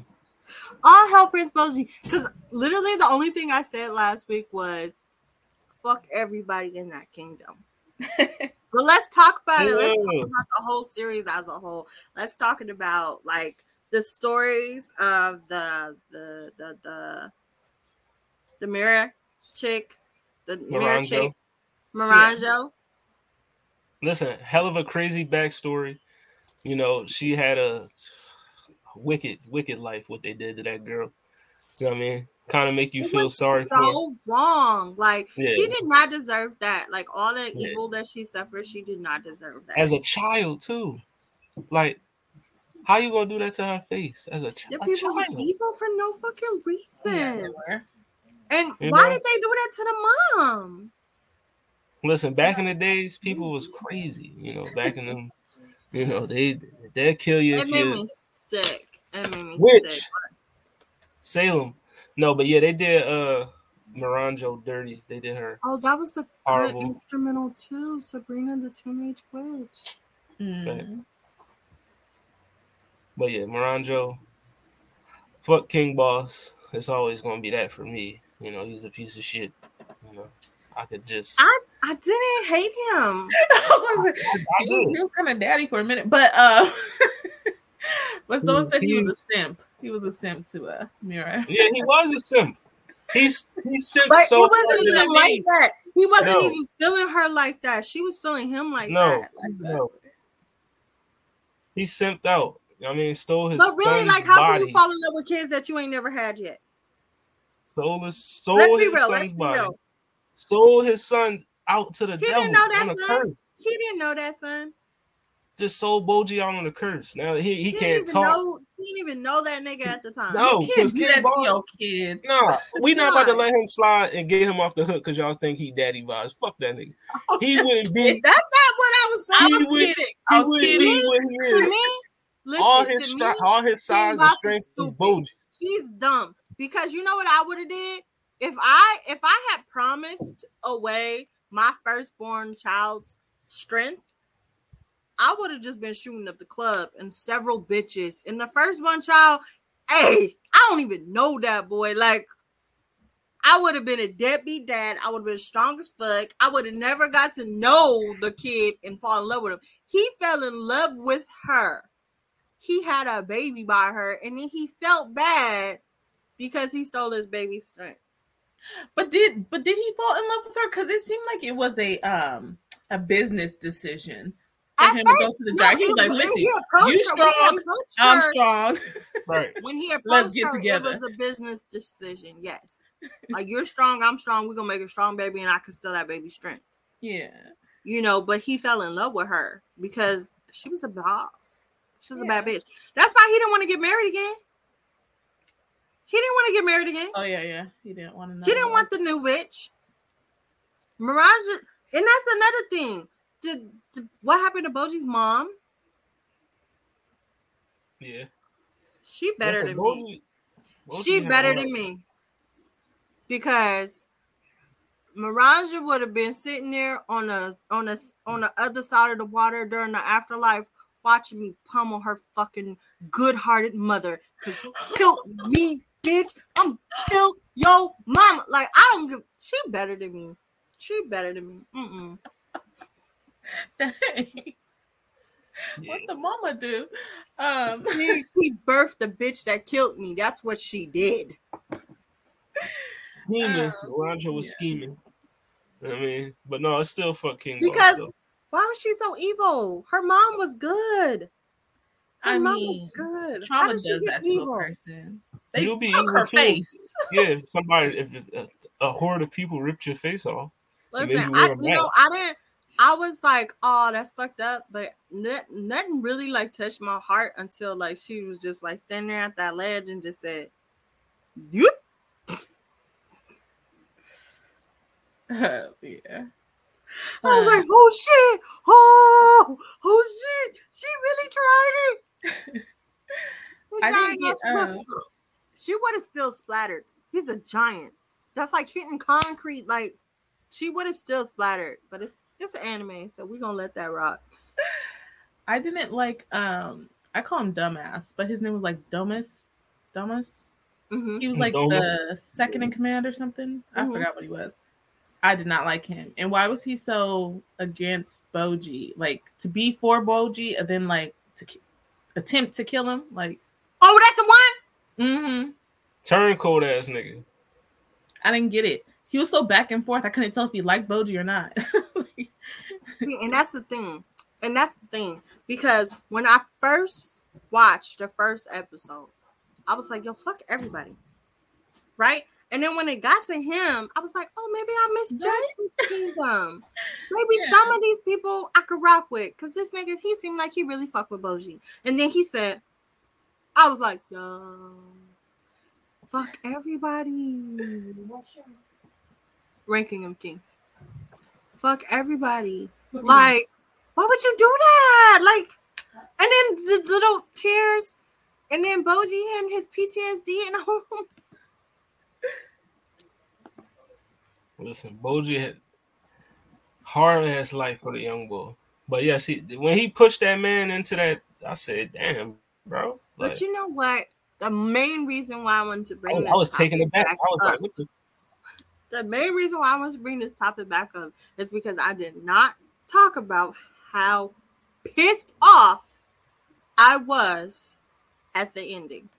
All hell Prince Boji. Because literally the only thing I said last week was fuck everybody in that kingdom. (laughs) but let's talk about it. Let's talk mm. about the whole series as a whole. Let's talk about like the stories of the the the the the mirror chick, the mirror Moranjo. chick, Moranjo. Listen, hell of a crazy backstory. You know, she had a wicked, wicked life. What they did to that girl. You know what I mean? Kind of make you It feel was sorry so for. her. wrong. Like she did not deserve that. Like all the Yeah. evil that she suffered, she did not deserve that. as a child too. Like, how you gonna do that to her face as a, ch- the a people was child? evil for no fucking oh, reason. Yeah. And You why know? did they do that to the mom? Listen, back in the days, people was crazy. You know, back in them, you know, they they'll kill you It if made you me sick. It made me Which sick. Salem. No, but yeah, they did uh Moranjo dirty. They did her. Oh, that was a Horrible. good instrumental too. Sabrina the Teenage Witch. Mm. But yeah, Moranjo. Fuck King Boss. It's always gonna be that for me. You know, he's a piece of shit. You know, I could just. I I didn't hate him. (laughs) I was, I he was, did. he was kind of daddy for a minute, but uh, (laughs) but someone He- said he he- was a simp. He was a simp to uh mirror. Yeah, he was a simp. He's he's simp But so he wasn't even like that. He wasn't No. even feeling her like that. She was feeling him like No, that. Like, no. He simped out. I mean, stole his but really, like, how body. can you fall in love with kids that you ain't never had yet? Stole his stole Let's be his real. son's Let's be body. real. Stole his son out to the He devil didn't know that, on a son. curse. He didn't know that, son. Just sold Boji out on a curse. Now he, he, He, can't didn't even talk. know. He didn't even know that nigga at the time. No, You can't because do King that to your kids. Nah, we not about to let him slide and get him off the hook because y'all think he daddy vibes. Fuck that nigga. (laughs) I'm He wouldn't be. That's not what I was I saying. He was would- kidding. I was kidding. be what he to me, listen, all his to me, all his size and strength is. Boji. he's dumb because you know what I would have did if I if I had promised away my firstborn child's strength. I would have just been shooting up the club and several bitches. And the firstborn child, hey, I don't even know that boy. Like, I would have been a deadbeat dad. I would have been strong as fuck. I would have never got to know the kid and fall in love with him. He fell in love with her. He had a baby by her, and then he felt bad because he stole his baby's strength. But did but did he fall in love with her? Because it seemed like it was a um a business decision for At him to go first, to the no, doctor. He was like, "Listen, approached you her- when he strong, approached I'm her- strong." (laughs) Right. When he (laughs) approached Let's get her, together. it was a business decision. Yes, like you're strong, I'm strong. We're gonna make a strong baby, and I can steal that baby's strength. Yeah, You know, but he fell in love with her because she was a boss. She was a bad bitch. That's why he didn't want to get married again. He didn't want to get married again. oh yeah, yeah. He didn't want to know. He didn't want the new witch. Mirage, and that's another thing. Did, did- what happened to Boji's mom? Yeah. She better than me. Boji- She better than me. Because Miraja would have been sitting there on the on the on the other side of the water during the afterlife, watching me pummel her fucking good-hearted mother. Cause you killed me, bitch. I'm kill your mama. Like I don't give. She better than me. She better than me. Mm-mm. (laughs) what the mama do? Um, She, she birthed the bitch that killed me. That's what she did. Scheming. Um, Roger was yeah. scheming. I mean, but no, it's still fuck King Because though. why was she so evil? Her mom was good. Her I mom mean, was good. How trauma did she does get that to a evil? person. They You'll be took evil her too. face. yeah, if somebody, if a, a horde of people ripped your face off, And Listen, you I you know I didn't. I was like, oh, that's fucked up, but nothing really like touched my heart until like she was just like standing there at that ledge and just said, "Yep." (laughs) yeah. Uh, I was like, oh shit, oh, oh shit, she really tried it. (laughs) I didn't get, um, she would have still splattered. He's a giant. That's like hitting concrete. Like she would have still splattered, but it's it's an anime, so we're gonna let that rock. (laughs) I didn't like um I call him dumbass, but his name was like Domas. Domas. Mhm. He was like Domas. the second in command or something. I Mhm. forgot what he was. I did not like him. And why was he so against Boji? Like to be for Boji and then like to ki- attempt to kill him? Like, Oh, that's the one. mm-hmm. turncoat ass nigga. I didn't get it. He was so back and forth. I couldn't tell if he liked Boji or not. (laughs) Like, and that's the thing. And that's the thing. Because when I first watched the first episode, I was like, yo, fuck everybody. Right? And then when it got to him, I was like, oh, maybe I misjudged this kingdom. (laughs) Maybe Yeah. some of these people I could rock with. Because this nigga, he seemed like he really fucked with Boji. And then he said, I was like, yo, fuck everybody. Ranking of kings. Fuck everybody. Like, why would you do that? Like, and then the little tears, and then Boji and his PTSD and home. Listen, Boji had hard ass life for the young boy. But yes, he when he pushed that man into that, I said, "Damn, bro." Like, But you know what? The main reason why I wanted to bring oh, I, this I was taken topic aback. I was up- like, "What the?" the main reason why I want to bring this topic back up is because I did not talk about how pissed off I was at the ending.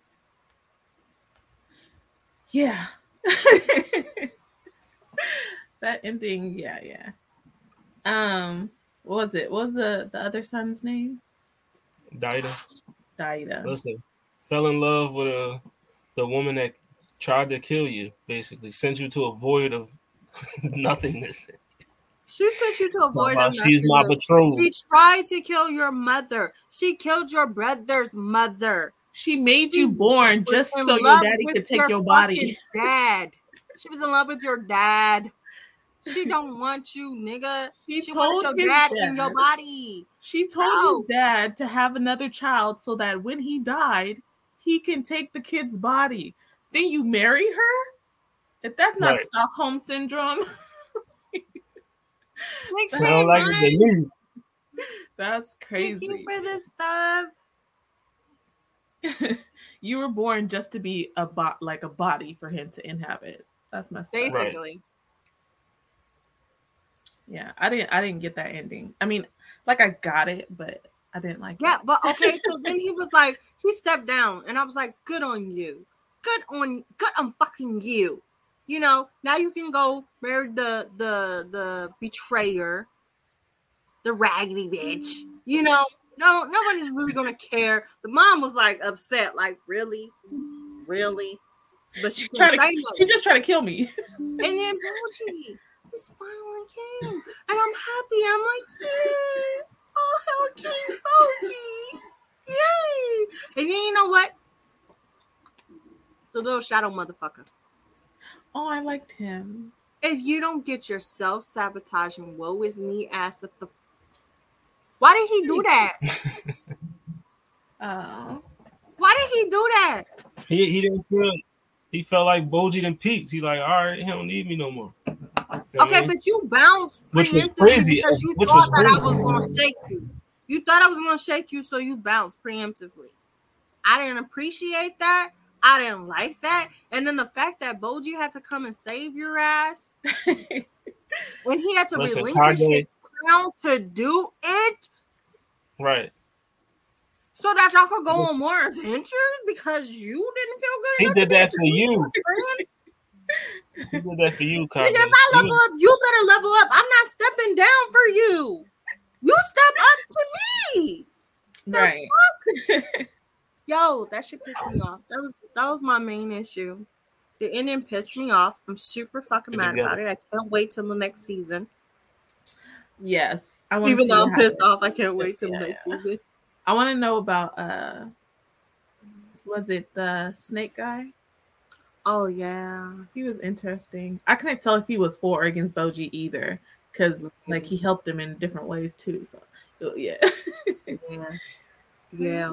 Yeah. (laughs) that ending, yeah, yeah. Um, what was it? What was the the other son's name? Dida, Daida. listen, fell in love with a the woman that tried to kill you, basically sent you to a void of (laughs) nothingness. She sent you to avoid About She's my betrothed. She tried to kill your mother. She killed your brother's mother. She made She you born just so your daddy could take your, body. Dad. She was in love with your dad. She don't want you, nigga. (laughs) She She, wants told your his dad, in your body. She told No. his dad to have another child so that when he died, he can take the kid's body. Then you marry her? If that's not Right. Stockholm syndrome, (laughs) Like, she Sound like ain't it's a mine. me. that's Thank you crazy. for this (laughs) stuff. you were born just to be a bot like a body for him to inhabit. That's my up. Basically. Yeah, I didn't I didn't get that ending. I mean, like I got it, but I didn't like Yeah, it. but okay, so then (laughs) he was like, he stepped down, and I was like, good on you. Good on good on fucking you. You know, now you can go marry the the the betrayer, the raggedy bitch. You know, no, nobody's really gonna care. The mom was like upset, like, really? Really? But she couldn't to, she just trying to kill me. And then Boji, this finally came, and I'm happy. I'm like, yay! Oh, hell, King Boji! Yay! And then you know what? The little shadow motherfucker. Oh, I liked him. If you don't get your self sabotaging, woe is me ass up the. Why did he do that? (laughs) Oh, Why did he do that? He he didn't feel. He felt like Boji done peaked. He like, all right, he don't need me no more. You know what I Okay, mean? but you bounced Which was preemptively crazy, because you which thought was that I was going to shake you. You thought I was going to shake you, so you bounced preemptively. I didn't appreciate that. I didn't like that. And then the fact that Boji had to come and save your ass, (laughs) when he had to Listen, relinquish Kage- his crown to do it, right. so that y'all could go on more adventures because you didn't feel good. He enough did that for you. He did that for you, (laughs) Kage. If I level was- up, you better level up. I'm not stepping down for you. You step up to me. right. (laughs) Yo, that shit pissed me off. That was that was my main issue. The ending pissed me off. I'm super fucking mad about it. I can't wait till the next season. Yes, I want. Even see though I'm pissed happens. off, I can't wait till Yeah, the next yeah. season. I want to know about uh, was it the snake guy? Oh yeah. He was interesting. I couldn't tell if he was for or against Boji either, because like he helped him in different ways too. So yeah, Yeah. (laughs) Yeah.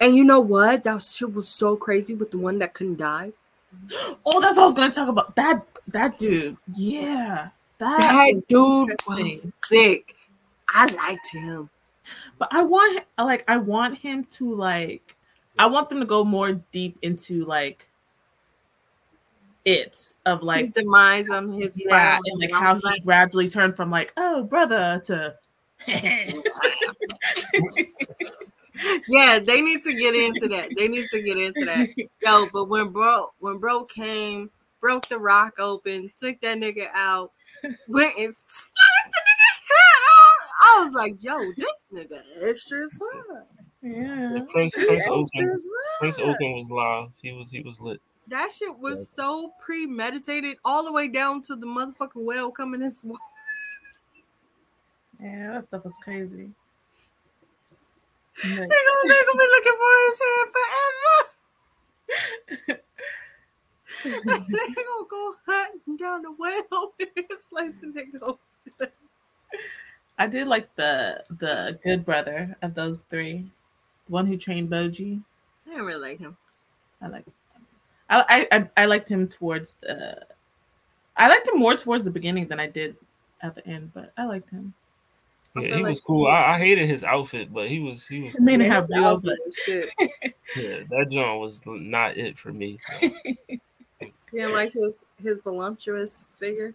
And you know what? That shit was so crazy with the one that couldn't die. oh, that's what I was gonna talk about. That that dude, yeah, that. That dude was sick. I liked him. But I want like I want him to like I want them to go more deep into like it of like his demise on his yeah, and like how he gradually turned from like oh brother to (laughs) Yeah, they need to get into that. They need to get into that. Yo, but when bro when bro came, broke the rock open, took that nigga out, went and sliced the nigga head off. I was like, yo, this nigga extra as fuck. yeah. Prince He Prince extra Oakland. as fuck. Prince Oakland was live. He was he was lit. That shit was so premeditated, all the way down to the motherfucking well coming and swallowing. (laughs) Yeah, that stuff was crazy. They gonna, they gonna be looking for his head forever. (laughs) they're gonna go hunting down the whale (laughs) and slicing niggas open. I did like the the good brother of those three, the one who trained Boji. I didn't really like him. I like. I I I liked him towards the. I liked him more towards the beginning than I did at the end, but I liked him. I Yeah, he like was cool. he- I, I hated his outfit, but he was he was. It made me Man, have his blue outfit but is shit. Yeah, that joint was not it for me. (laughs) You didn't like his his voluptuous figure.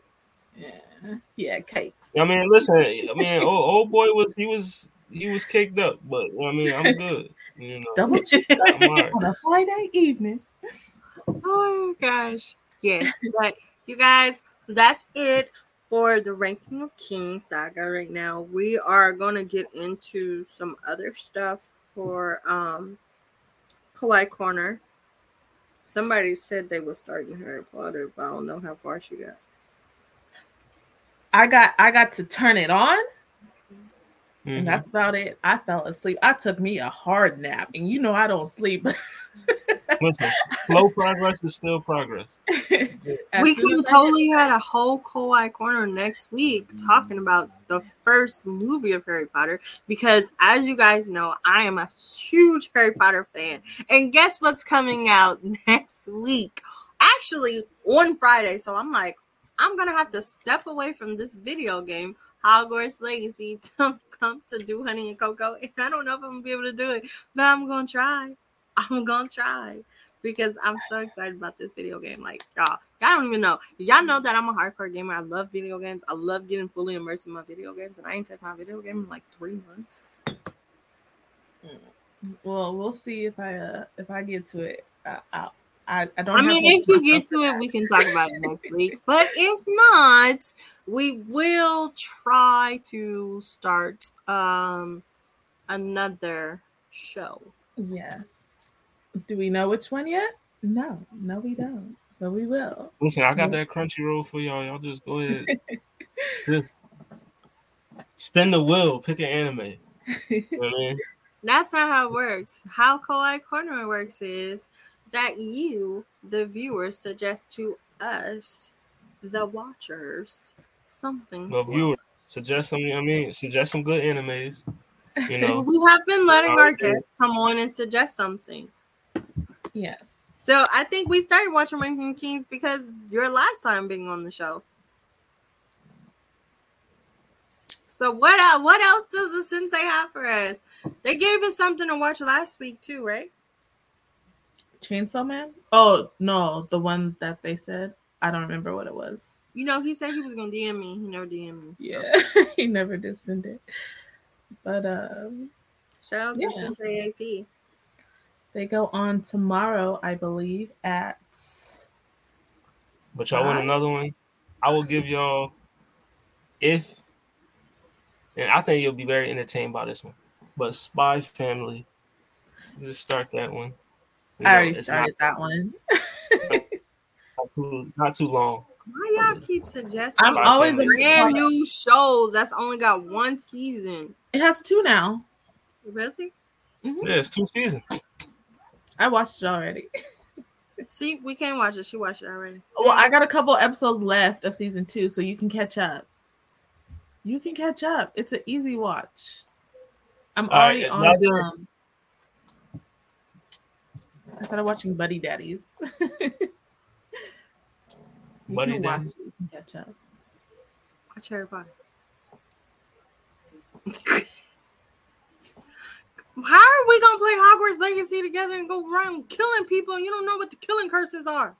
Yeah, yeah, cakes. I mean, listen. I mean, old, old boy was he was he was caked up, but I mean, I'm (laughs) good. You know, Double check I'm all right. on a Friday evening. Oh gosh. Yes. but you guys, that's it for the ranking of King saga right now. We are gonna get into some other stuff for um Kawaii Corner. Somebody said they were starting Harry Potter, but I don't know how far she got. I got I got to turn it on, Mhm. and that's about it. I fell asleep. I took me a hard nap, and you know I don't sleep. (laughs) Listen, slow progress is still progress. We soon can as I- totally had a whole Kawaii Corner next week talking about the first movie of Harry Potter because, as you guys know, I am a huge Harry Potter fan. And guess what's coming out (laughs) next week? Actually, on Friday. So I'm like, I'm gonna have to step away from this video game, Hogwarts Legacy, (laughs) to come to do Honey and Cocoa. And I don't know if I'm gonna be able to do it, but I'm gonna try. I'm gonna try because I'm so excited about this video game. Like y'all, y'all don't even know. Y'all know that I'm a hardcore gamer. I love video games. I love getting fully immersed in my video games, and I ain't touched my video game in like three months. Well, we'll see if I uh if I get to it. Uh, I I, I don't. I have mean, if you get for to it, we can talk about it next (laughs) week. But if not, we will try to start um another show. Yes. Do we know which one yet? No, no, we don't. But we will. Listen, I got that Crunchyroll for y'all. Y'all just go ahead, (laughs) just spin the wheel, pick an anime. You know what I mean? That's not how it works. How Kawaii Corner works is that you, the viewers, suggest to us, the watchers, something. Well, to viewer, suggest some. I mean, suggest some good animes. You (laughs) know, We have been letting our guests come on and suggest something. yes. So I think we started watching Ranking Kings because your last time being on the show. So what else, what else does the sensei have for us? They gave us something to watch last week too, right? Chainsaw Man? Oh no, the one that they said. I don't remember what it was. You know, he said he was gonna DM me. He never DM me. Yeah, (laughs) he never did send it. But um Shout out to Yeah. Sensei AP. they go on tomorrow, I believe, at but y'all want another one? I will give y'all if, and I think you'll be very entertained by this one. But Spy Family, just start that one. You I already it's started that one. (laughs) Not too, not too long. Why y'all keep suggesting I'm always Family. brand new shows that's only got one season? It has two now. Really? Mhm. Yeah, it's two seasons. I watched it already. (laughs) See, we can't watch it. She watched it already. Well, I got a couple episodes left of season two, so you can catch up. You can catch up. It's an easy watch. I'm All right, already y'all on. did- Um, I started watching Buddy Daddies. (laughs) you Buddy can watch Daddies? it. You can catch up. Watch Harry Potter. How are we gonna play Hogwarts Legacy together and go around killing people and you don't know what the killing curses are?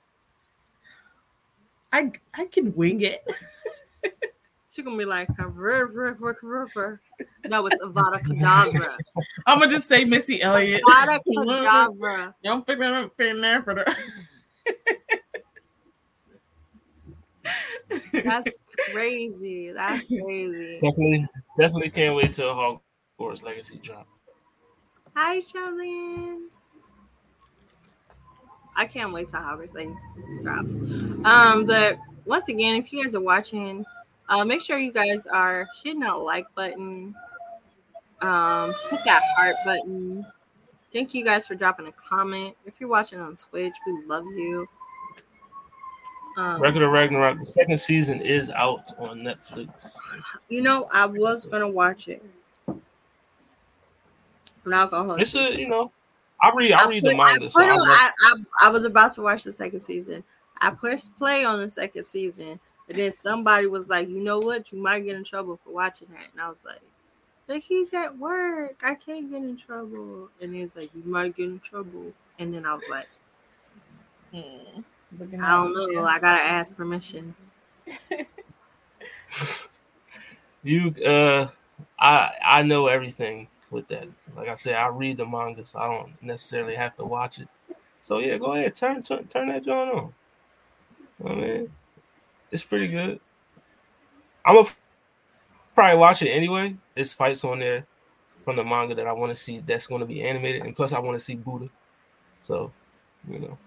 I I can wing it. (laughs) She gonna be like, no, it's Avada Kedavra. (laughs) I'm gonna just say Missy Elliott. Avada Kedavra. (laughs) Don't pick them up in there for the. (laughs) That's crazy. That's crazy. Definitely, definitely can't wait till Hogwarts Legacy drop. Hi, Charlene. I can't wait till Hogwarts Legacy drops. Um, but once again, if you guys are watching, uh, make sure you guys are hitting that like button, um, hit that heart button. Thank you guys for dropping a comment. If you're watching on Twitch, we love you. Um, of Ragnarok, the second season is out on Netflix. you know, I was gonna watch it. I'm not gonna It's you. a, you know, I read, I read the put- manga, I, so on- I, I, I was about to watch the second season. I pushed play on the second season, And then somebody was like, you know what? You might get in trouble for watching that. And I was like, but he's at work. I can't get in trouble. And he's like, you might get in trouble. And then I was like, Hmm. I don't out. know. I gotta ask permission. (laughs) You uh I I know everything with that. Like I said, I read the manga, so I don't necessarily have to watch it. So yeah, go ahead, turn turn, turn that joint on. I mean, it's pretty good. I'm gonna probably watch it anyway. There's fights on there from the manga that I want to see that's going to be animated, and plus I want to see Buddha. So, you know,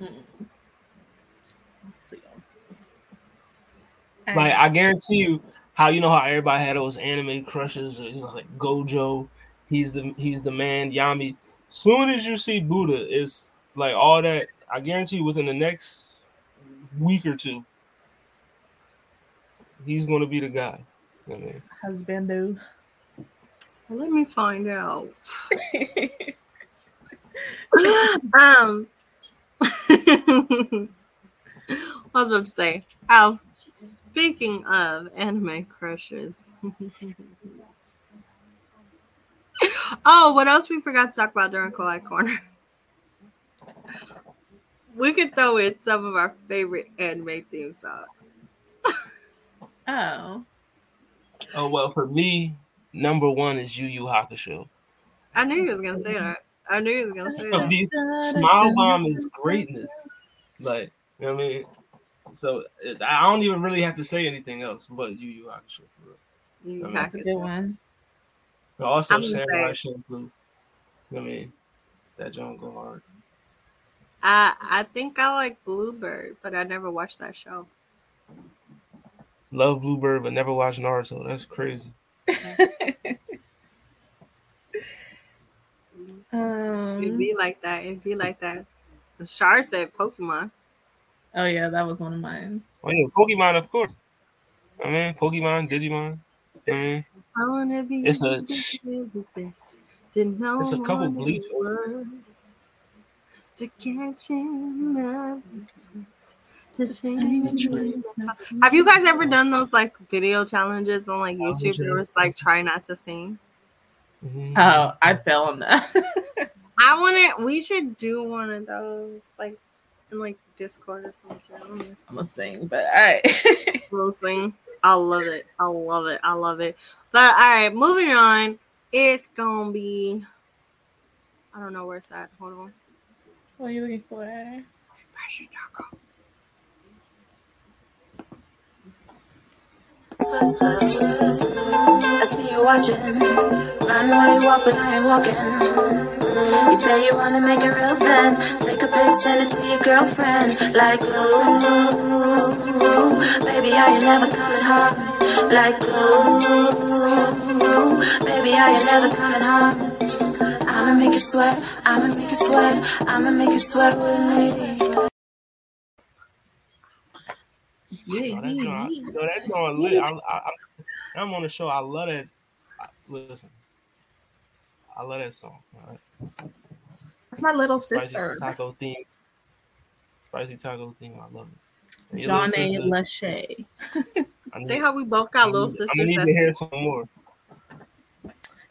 Let's see, let's see, let's see. like I guarantee you, how you know how everybody had those anime crushes, or, you know, like Gojo, he's the he's the man. Yami. Soon as you see Buddha, it's like all that. I guarantee you, within the next week or two, he's going to be the guy. I mean, husband do. Let me find out. (laughs) um, (laughs) I was about to say, oh, speaking of anime crushes. (laughs) oh, what else we forgot to talk about during Collide Corner? We could throw in some of our favorite anime theme songs. (laughs) Oh, oh well, for me, number one is Yu Yu Hakusho. I knew you was gonna say that. I knew you was gonna say that. me, Smile Bomb is greatness. Like, you know what I mean? So I don't even really have to say anything else but Yu Yu Hakusho for real. You That's that's a good one. But also I'm gonna Samurai say- Champloo. You know what I mean? That joint go hard. I I think I like Bluebird, but I never watched that show. Love Bluebird, but never watched Naruto. That's crazy. (laughs) It'd um, be like that. It'd be like that. Shar said Pokemon. oh yeah, that was one of mine. Oh yeah, Pokemon, of course. I mean, Pokemon, Digimon. I mean, I wanna be It's a- the best. Didn't know It's a couple what Bleach it was to catch him up. To change. Have you guys ever done those like video challenges on like YouTube? Where it's like try not to sing. mhm. Oh, I fell on that. (laughs) I want to. We should do one of those like in like Discord or something. I'm gonna sing, but all right. (laughs) We'll sing. I love it. I love it. I love it. But all right, moving on. It's gonna be. I don't know where it's at. Hold on. What are you looking for? Taco. I see you watching. Run while you walk, but I ain't walking. You say you wanna make it real then. Take a pic, send it to your girlfriend. Like glue. Baby, are you never coming home? Like glue. Baby, are you never coming home? I'ma make you sweat. I'ma make you sweat. I'ma make you sweat with me. So that joint, so that joint lit. I, I, I, I'm on the show. I love that. I, listen, I love that song. All right. That's my little sister. Spicy sister, taco theme. Spicy taco theme. I love it. And your John little A. sister, Lachey. I need- See how we both got I'm little gonna- I'm sisters. need to hear some more.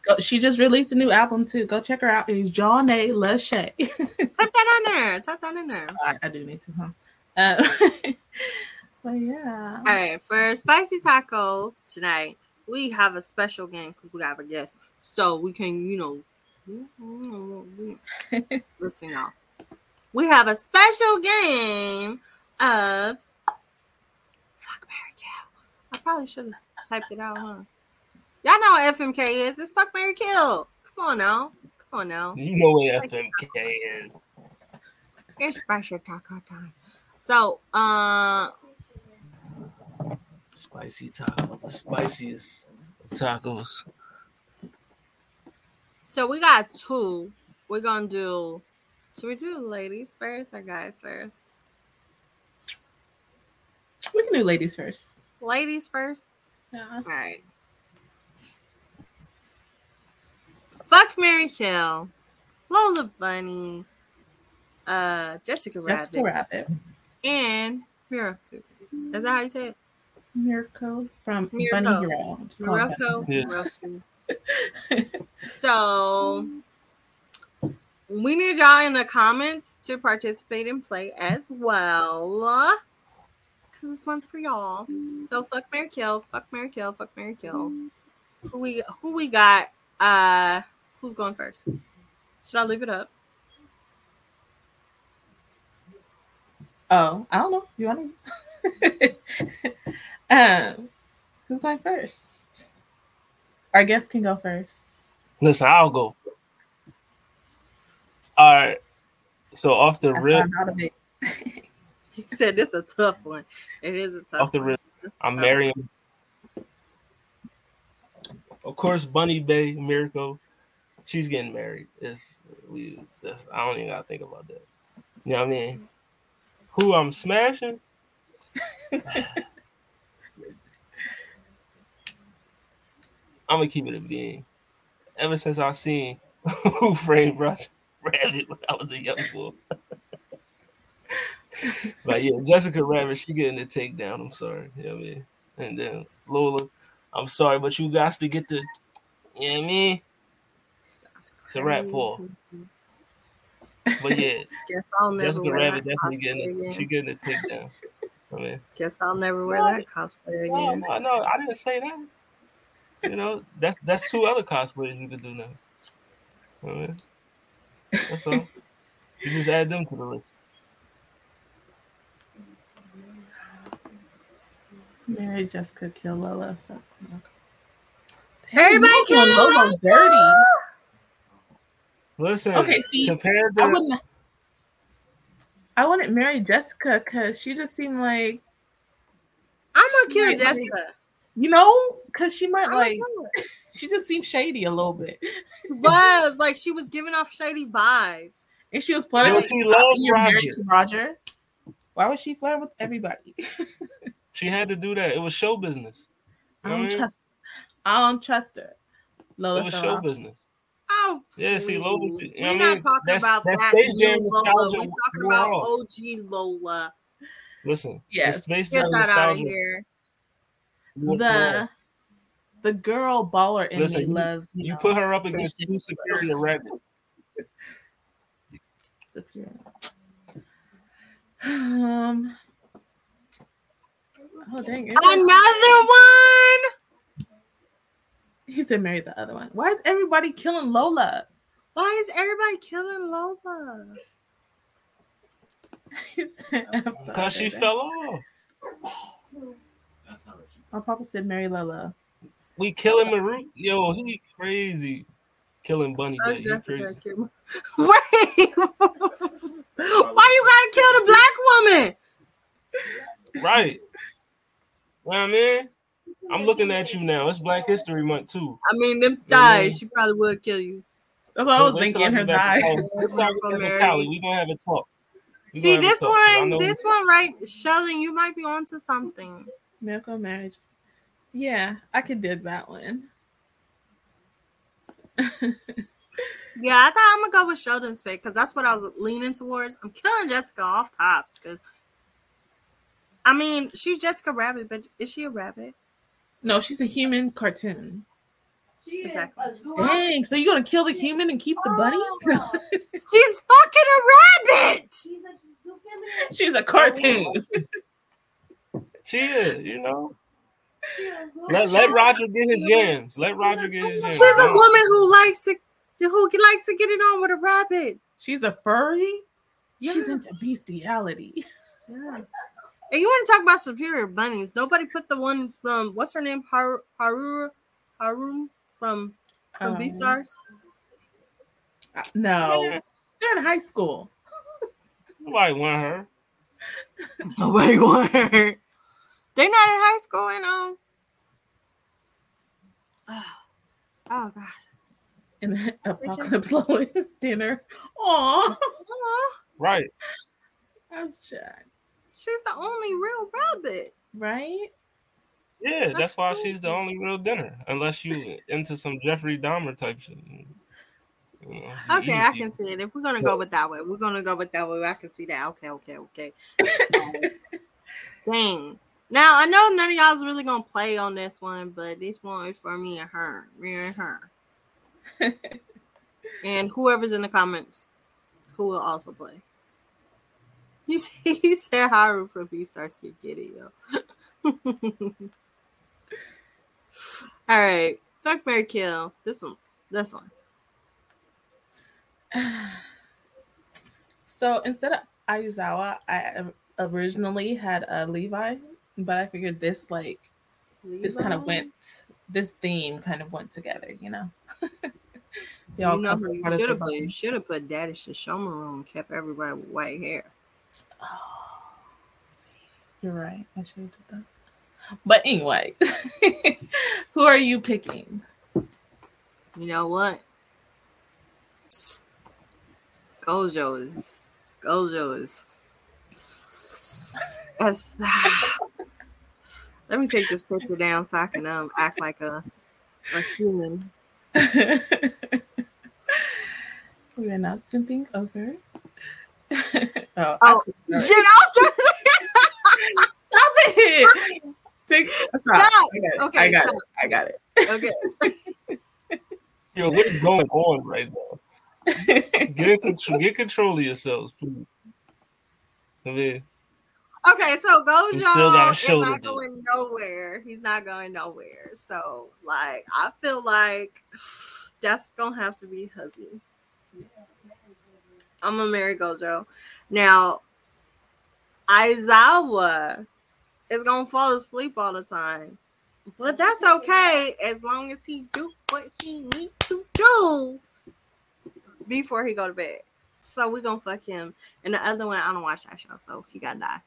Go, she just released a new album too. Go check her out. It's John A. Lachey. (laughs) Type that in there. Type that in there. I, I do need to, huh? Uh, (laughs) but yeah. All right, for spicy taco tonight, we have a special game because we have a guest, so we can, you know, (laughs) listen, y'all. We have a special game of fuck Mary Kill. I probably should have typed it out, huh? Y'all know what FMK is. It's fuck Mary Kill. Come on now. Come on now. You know what FMK is. It's spicy taco time. So, uh, Spicy taco, the spiciest tacos. So we got two. We're gonna do. Should we do ladies first or guys first? We can do ladies first. Ladies first. Yeah. All right. Fuck Mary Kill, Lola Bunny, uh, Jessica Rabbit, Jessica Rabbit. and Miracle. Is that how you say it? Mirko from Mirko. Bunny Hero. I'm just calling her Morocco. Yeah. (laughs) So we need y'all in the comments to participate and play as well. Cause this one's for y'all. So fuck Mary Kill, fuck Mary Kill, fuck Mary Kill. Who we who we got? Uh who's going first? Should I leave it up? Oh, I don't know. You want to? (laughs) um, who's going first? Our guest can go first. Listen, I'll go. All right. So off the I rip, found out of it. (laughs) He said this is a tough one. It is a tough off the one. rip, This is a I'm tough marrying. Of course, Bunny Bay Miracle. She's getting married. It's we. That's I don't even gotta think about that. You know what I mean? Who I'm smashing? (laughs) I'm gonna keep it a being. Ever since I seen (laughs) Who Framed Roger Rabbit when I was a young boy. (laughs) but yeah, Jessica Rabbit, she getting the takedown. I'm sorry. You know what I mean? And then Lola, I'm sorry, but you got to get the, you know what I mean? That's It's a wrap for. But yeah, (laughs) Guess I'll never Jessica wear Rabbit that definitely getting it. again. She getting the takedown. I mean, (laughs) Guess I'll never wear No, that cosplay no, again. no, no, I didn't say that. You know, that's that's two other cosplays you could do now. I mean, that's all. You just add them to the list. Mary Jessica kill Lola. Everybody Damn, kill Lola's dirty. Listen, Okay, see, compared I wouldn't. I wouldn't marry Jessica because she just seemed like I'm gonna kill Right, Jessica. you know, because she might I like (laughs) she just seemed shady a little bit, was like she was giving off shady vibes. and she was flirting. Yo, Like, she you're married Roger. to Roger. Why was she flirting with everybody? (laughs) she had to do that, it was show business. I You know don't what I trust. I don't trust her. Lola It was show off. business. Oh, Yeah, see, Lola, please. you know We're what I not mean? talking That's- about that that Space Jam Lola. We're talking about off. OG Lola. Listen, Yes. the Space Get Jam that out of here. wore The the girl baller in Listen, me you- loves You know, put her up against Space two superior rappers. Superior. Um. Oh dang! it. Another one. He said marry the other one. Why is everybody killing Lola? Why is everybody killing Lola? (laughs) He said, F the Because she other. fell off. My papa said marry Lola. We killing Maru. Yo, he crazy. Killing Bunny Oh, Day. He crazy. (laughs) Wait. Why you gotta kill the black woman? Right. Well, I mean, I'm looking at you now. It's Black History Month too. I mean, them Yeah. thighs. She probably would kill you. That's what I was thinking. Her get thighs. Cali. Wait till I get back to Cali. We gonna have a talk. We See gonna have a this talk, 'cause I one, know- this one, right? Sheldon, you might be onto something. Miracle marriage. Yeah, I could do that one. (laughs) Yeah, I thought I'm gonna go with Sheldon's pick because that's what I was leaning towards. I'm killing Jessica off tops because I mean she's Jessica Rabbit, but is she a rabbit? No, she's a human cartoon. She is Exactly. a zoo- Dang, so you're gonna kill the human and keep the bunnies? Oh, (laughs) She's fucking a rabbit. she's a she's a cartoon. (laughs) She is, you know. She a zoo- Let let Roger get his jams. Let Roger get his jams. She's a woman who likes to who likes to get it on with a rabbit. She's a furry. She's into bestiality. (laughs) Yeah. And you want to talk about superior bunnies? Nobody put the one from what's her name? Har Haru Harum from from Um, Beastars. No, Yeah. they're in high school. Nobody want her. (laughs) Nobody want her. They're not in high school, you know. Oh, oh God. In the Apocalypse Lois (laughs) dinner. Aw, Aw, Right. that's Jack. She's the only real rabbit. Right? Yeah, that's, That's why she's the only real dinner. Unless you into some Jeffrey Dahmer type shit. You know, Okay, eat I people. can see it. If we're gonna go with that way, we're gonna go with that way. I can see that. Okay, okay, okay. (laughs) Dang. Now I know none of y'all's really gonna play on this one, but this one is for me and her, me and her, (laughs) and whoever's in the comments who will also play. (laughs) He, s- he said Haru from Beastars can get it, yo. (laughs) All right, fuck Mary Kill. This one, this one. (sighs) So instead of Aizawa, I originally had a Levi, but I figured this like this kind of went this theme kind of went together, you know. (laughs) You all know who you should have put? You should have put Daddy Sesshomaru on, kept everybody with white hair. Oh, see, you're right. I should have did that. But anyway, (laughs) who are you picking? You know what? Gojo is Gojo is. That's, (laughs) let me take this picture down so I can um act like a a human. (laughs) we are not simping over. (laughs) oh, Oh, I- Shit, I was trying to Stop it! (laughs) Take, stop. Stop. I got it. Okay, I got stop. it. I got it. Okay. (laughs) Yo, what is going on right now? Get control, get control of yourselves, please. I mean, Okay, so We still got a Gojo show is to not do. going nowhere. He's not going nowhere. So, like, I feel like (sighs) that's gonna have to be hubby. I'm gonna marry Gojo. Now, Aizawa is gonna fall asleep all the time, but that's okay as long as he do what he need to do before he go to bed. So we gonna fuck him. And the other one, I don't watch that show, so he gotta die.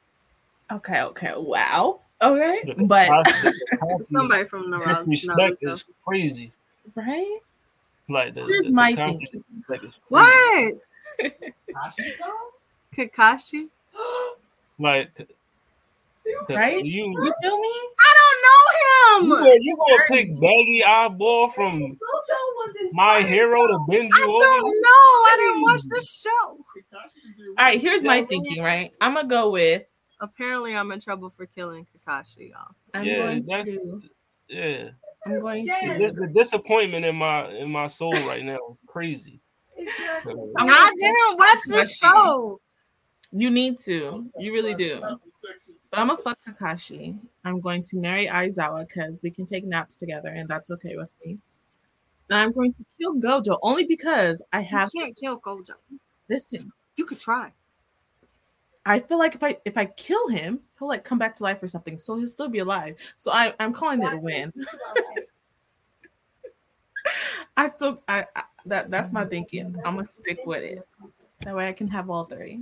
Okay, okay. Wow. Okay. the But capacity- the (laughs) Somebody from the disrespect is crazy. right? Like the, Here's the, my the thing. conflict is. What? Kakashi? (gasps) Like, Right? You You feel me? I don't you know gonna, him. you gonna pick baggy eyeball from my hero to bend I don't know. I didn't watch the show. All right, here's my thinking, right? I'm gonna go with Apparently, I'm in trouble for killing Kakashi, y'all. I'm Yeah, going that's to yeah. I'm going The, to the disappointment in my in my soul right now is crazy. I'm I didn't watch the show. you need to. You really do. But I'm gonna fuck Kakashi. I'm going to marry Aizawa because we can take naps together and that's okay with me. And I'm going to kill Gojo only because I have You can't kill Gojo. listen. You could try. I feel like if I if I kill him, he'll like come back to life or something. So he'll still be alive. So I, I'm calling it a win. I still I, I that that's my thinking. I'm gonna stick with it. That way I can have all three.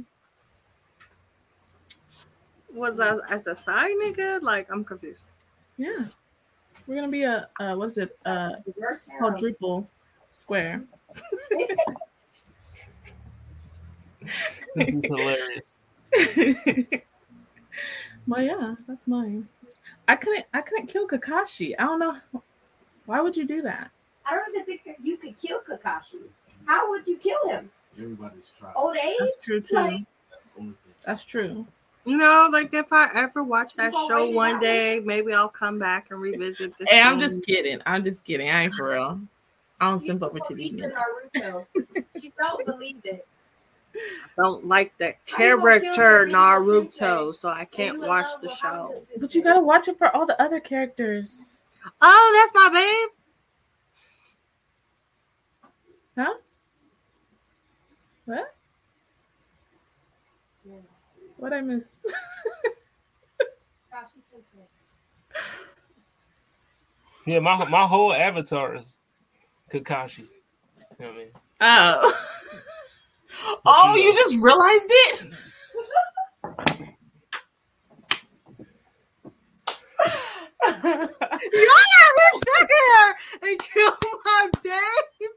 Was I as a side nigga? Like, I'm confused. Yeah. We're gonna be a uh what is it? Uh quadruple square. This is hilarious. (laughs) well yeah, that's mine. I couldn't I couldn't kill Kakashi. I don't know. Why would you do that? I don't even think that you could kill Kakashi. How would you kill him? Everybody's trying. Old age? That's true too. That's the only thing. That's true. You know, like if I ever watch that You show one out? day, maybe I'll come back and revisit this. Hey, I'm just kidding. I'm just kidding. I ain't for real. I don't simp over She to these believe men. Naruto. She don't believe it. don't like that How you gonna kill character Naruto Naruto, so I can't And you in watch the show. But you gotta watch it for all the other characters. Oh, that's my babe. Huh? What? What I missed? Kakashi (laughs) Sensei. Yeah, my my whole avatar is Kakashi. You know what I mean? Oh. (laughs) oh, you just realized it? (laughs) Y'all sit here and kill my babe?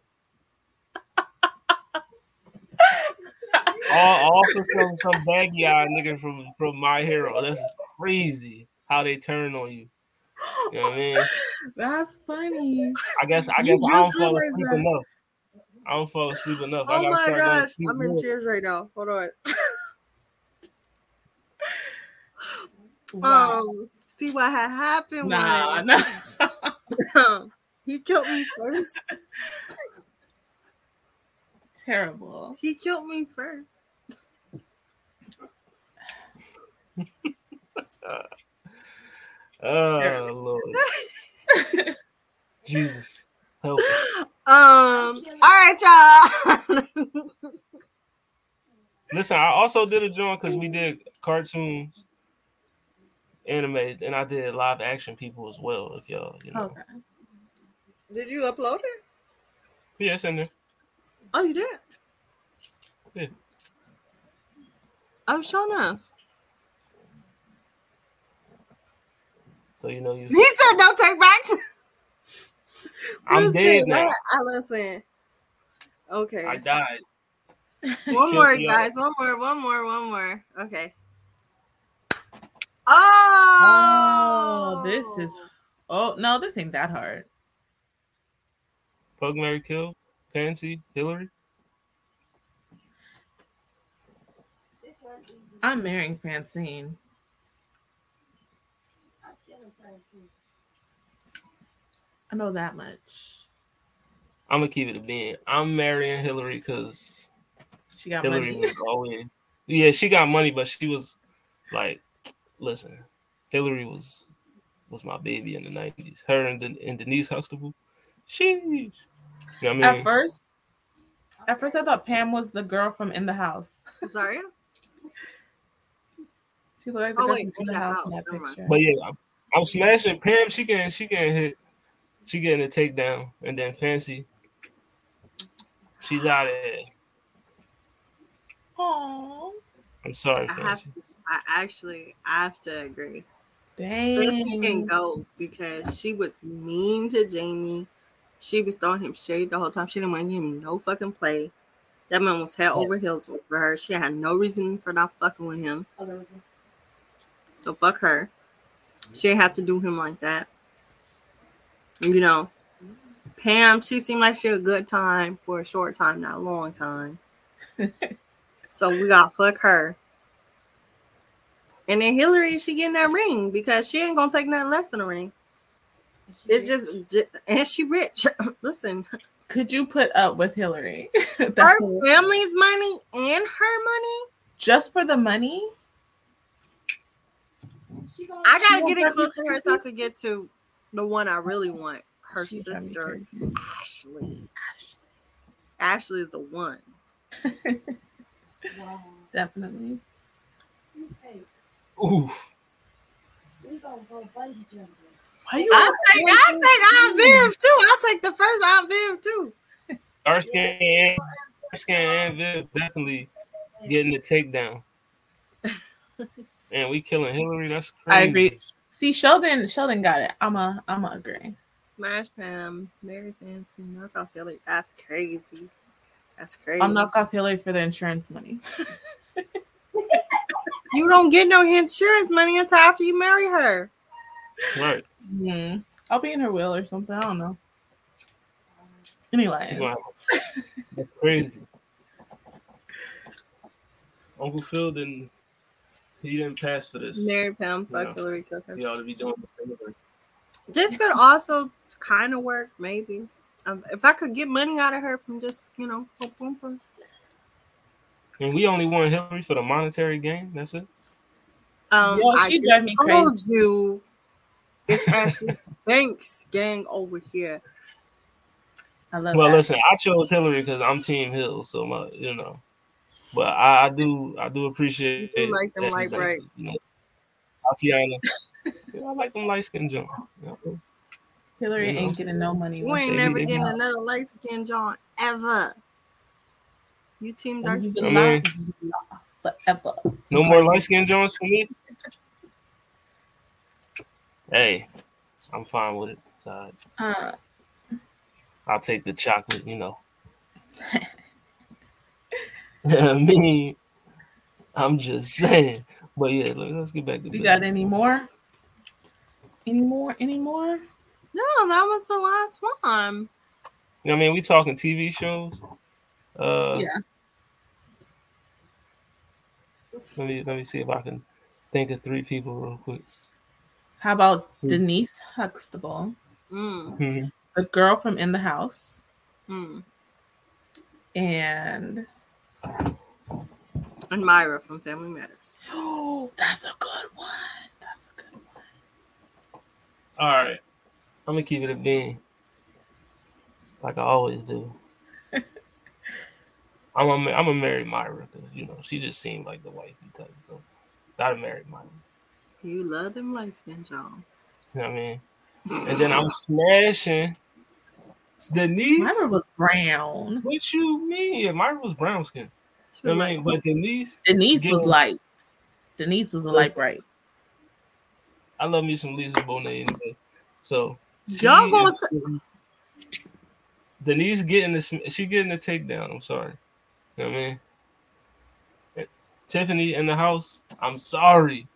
All, all for some some baggy eye nigga from from my hero. That's crazy how they turn on you. You know what I mean? That's funny. I guess I You guess I don't just fall asleep that. enough. I don't fall asleep enough. I Oh gotta my start gosh, I'm in tears right now. Hold on. (laughs) Wow. Um, See what had happened Nah, was nah. (laughs) he killed me first. (laughs) Terrible. He killed me first. Oh Lord, (laughs) Jesus, help! Um. All right, y'all. (laughs) Listen, I also did a joint because we did cartoons, anime, and I did live action people as well. If y'all, you know, Okay. Did you upload it? yeah, it's in there. Oh, you did. Yeah. Oh, sure enough. So you know you. He said no take backs. (laughs) I'm listen, dead now. what- I listen. Okay. I died. (laughs) one more, guys. One more. One more. One more. Okay. Oh, Oh, this is- Oh no, this ain't that hard. Pug Mary Kill, Pansy, Hillary. This one's easy. I'm marrying Francine. I'm killing Francine. I know that much. I'm gonna keep it a being. I'm marrying Hillary because She got Hillary money. was always. Yeah, she got money, but she was like, listen, Hillary was was my baby in the '90s. Her and, Den- and Denise Huxtable. Sheesh. You know what I At first, at first I thought Pam was the girl from In the House. sorry. (laughs) She looked like the Oh, girl wait, from In the House House, in that picture. But yeah, I'm, I'm smashing Pam. She getting she getting hit. She getting a takedown, and then Fancy. She's out of here. Aww. I'm sorry, I have to. I actually I have to agree. Dang. Chrissy can go because she was mean to Jamie. She was throwing him shade the whole time. She didn't want to give him no fucking play. That man was head over heels for her. She had no reason for not fucking with him. So fuck her. She didn't have to do him like that. You know, Pam, she seemed like she had a good time for a short time, not a long time. (laughs) so we got fuck her. And then Hillary, she getting that ring because she ain't gonna take nothing less than a ring. It's just, j- and she rich. (laughs) Listen, Could you put up with Hillary? (laughs) her family's money and her money. just for the money? Gonna, I gotta get it close to her so I could get to the one I really want. Her She sister, crazy. Ashley. Ashley is the one. wow. Definitely. Hey, Oof. we gonna go bungee jumping. Why you I'll take, I'll take Aunt Viv too. I'll take the first Aunt Viv too. Erskine and Erskine and Viv definitely getting the takedown. and we killing Hillary. That's crazy. I agree. See, Sheldon, Sheldon got it. I'm a, I'm a agree. Smash Pam, Mary Fancy, knock off Hillary. That's crazy. That's crazy. I'll knock off Hillary for the insurance money. (laughs) you don't get no insurance money until after you marry her. Right. Hmm. I'll be in her will or something. I don't know. Anyways, Wow. That's crazy. Uncle Phil didn't. He didn't pass for this. Mary Pam, fuck Yeah. Hillary Clinton. He ought to be doing this thing. This could also kind of work, maybe. Um, if I could get money out of her from just, you know, boom, boom, boom. And we only want Hillary for the monetary gain. That's it. Um, Yo, she just drive me told crazy. you it's Ashley Banks gang over here. I love it Well, that. listen, I chose Hillary because I'm Team Hill, so my, you know. But I, I do, I do appreciate. You do like them Ashley light Banks, brights. You know, Tatiana. Yeah, I like them light skin John. Hillary you know. ain't getting no money. You once ain't they never leave getting the another light skin John ever. You team dark skin. I mean- forever. No more light skin Johns for me. Hey, I'm fine with it. It's. Uh, I'll take the chocolate, you know. (laughs) Me, I'm just saying. But yeah, let's get back to business. got any more? Any more? Any more? No, that was the last one. You know I mean? We talking TV shows. Uh, Yeah. Let me let me see if I can think of three people real quick. How about Denise Huxtable, Mm, Mhm. the girl from In the House, mm. and And Myra from Family Matters. oh, (gasps) that's a good one. That's a good one. All right, I'm gonna keep it a bean, like I always do. (laughs) I'm a, I'm gonna marry Myra because you know she just seemed like the wifey type, so gotta marry Myra. You love them light skin, John. You know what I mean? And then I'm smashing Denise. Myra was brown. What you mean? Yeah, Myra was brown skin. She I was mean, like, but Denise, Denise was light. Denise was a light bright. I love me some Lisa Bonet anyway. So Y'all gonna is- Denise getting this. she getting the takedown. I'm sorry. You know what I mean? Tiffany in the house. I'm sorry.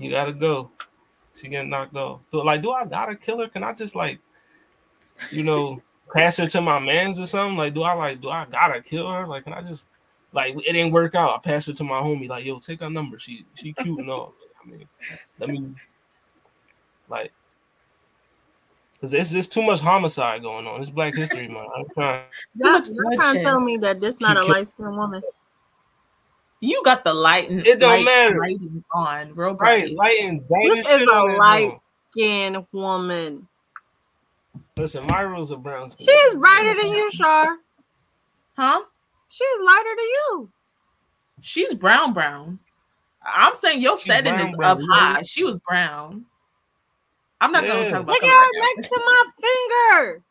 You gotta go. She getting knocked off. So like, do I gotta kill her? Can I just like, you know, (laughs) pass her to my mans or something? Like, do I like, do I gotta kill her? Like, can I just like it didn't work out? I pass her to my homie. Like, yo, take her number. She she cute and all. I mean, let me like because it's just too much homicide going on. It's Black History Month. I'm trying. y'all, y'all trying to tell me that this not a light skinned woman? You got the light and It don't light matter. lighting on, real Right, bright. light and This is a light joint. skinned woman. Listen, Myra's a brown skin. She's brighter than you, Shar. Huh? She's lighter than you. She's brown, brown. I'm saying your She's setting brown, is brown, up yeah. high. She was brown. I'm not gonna Yeah. talk about Look color at her next to my finger.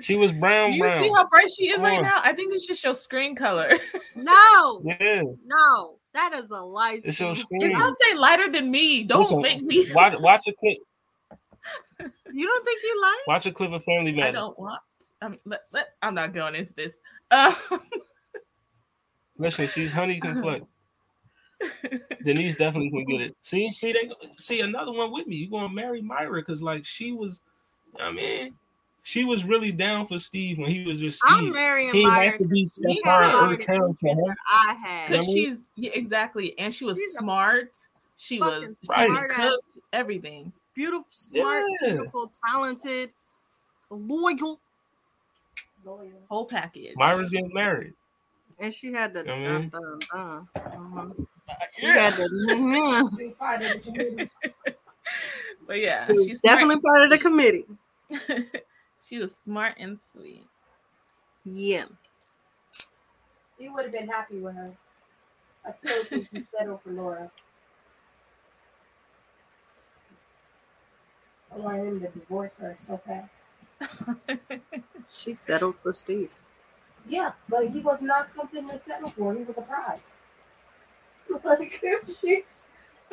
She was brown, Do you brown. see how bright she is Come right on. now? I think it's just your screen color. (laughs) No, yeah, no, that is a light. it's your skin- Just screen. don't say lighter than me. Don't Listen, make me. Watch, (laughs) watch a clip. You don't think you light? Watch a clip of Family man? I don't want. I'm, let, let, I'm not going into this. Um, (laughs) Listen, she's honey complex. Denise definitely can get it. See, see, they see another one with me. You're gonna marry Myra because like she was, I mean, she was really down for Steve when he was just Steve. I'm Steve. marrying He Myra. had to be 'cause she Stefan had a lot of for her. that I had. Because she's yeah, exactly, and she was She's smart. She was Right. smart ass, everything. beautiful, smart, Yeah. beautiful, talented, loyal, loyal, Whole package. Myra's getting married. and she had the. I dun, mean- dun, dun. Mhm. She Yeah. had the. She was part of the committee. (laughs) But yeah, She she's definitely part of the committee. (laughs) smart. she was smart and sweet. Yeah. He would have been happy with her. I still think he settled for Laura. I want him to divorce her so fast. (laughs) She settled for Steve. Yeah, but he was not something to settle for. He was a prize. (laughs) Like she,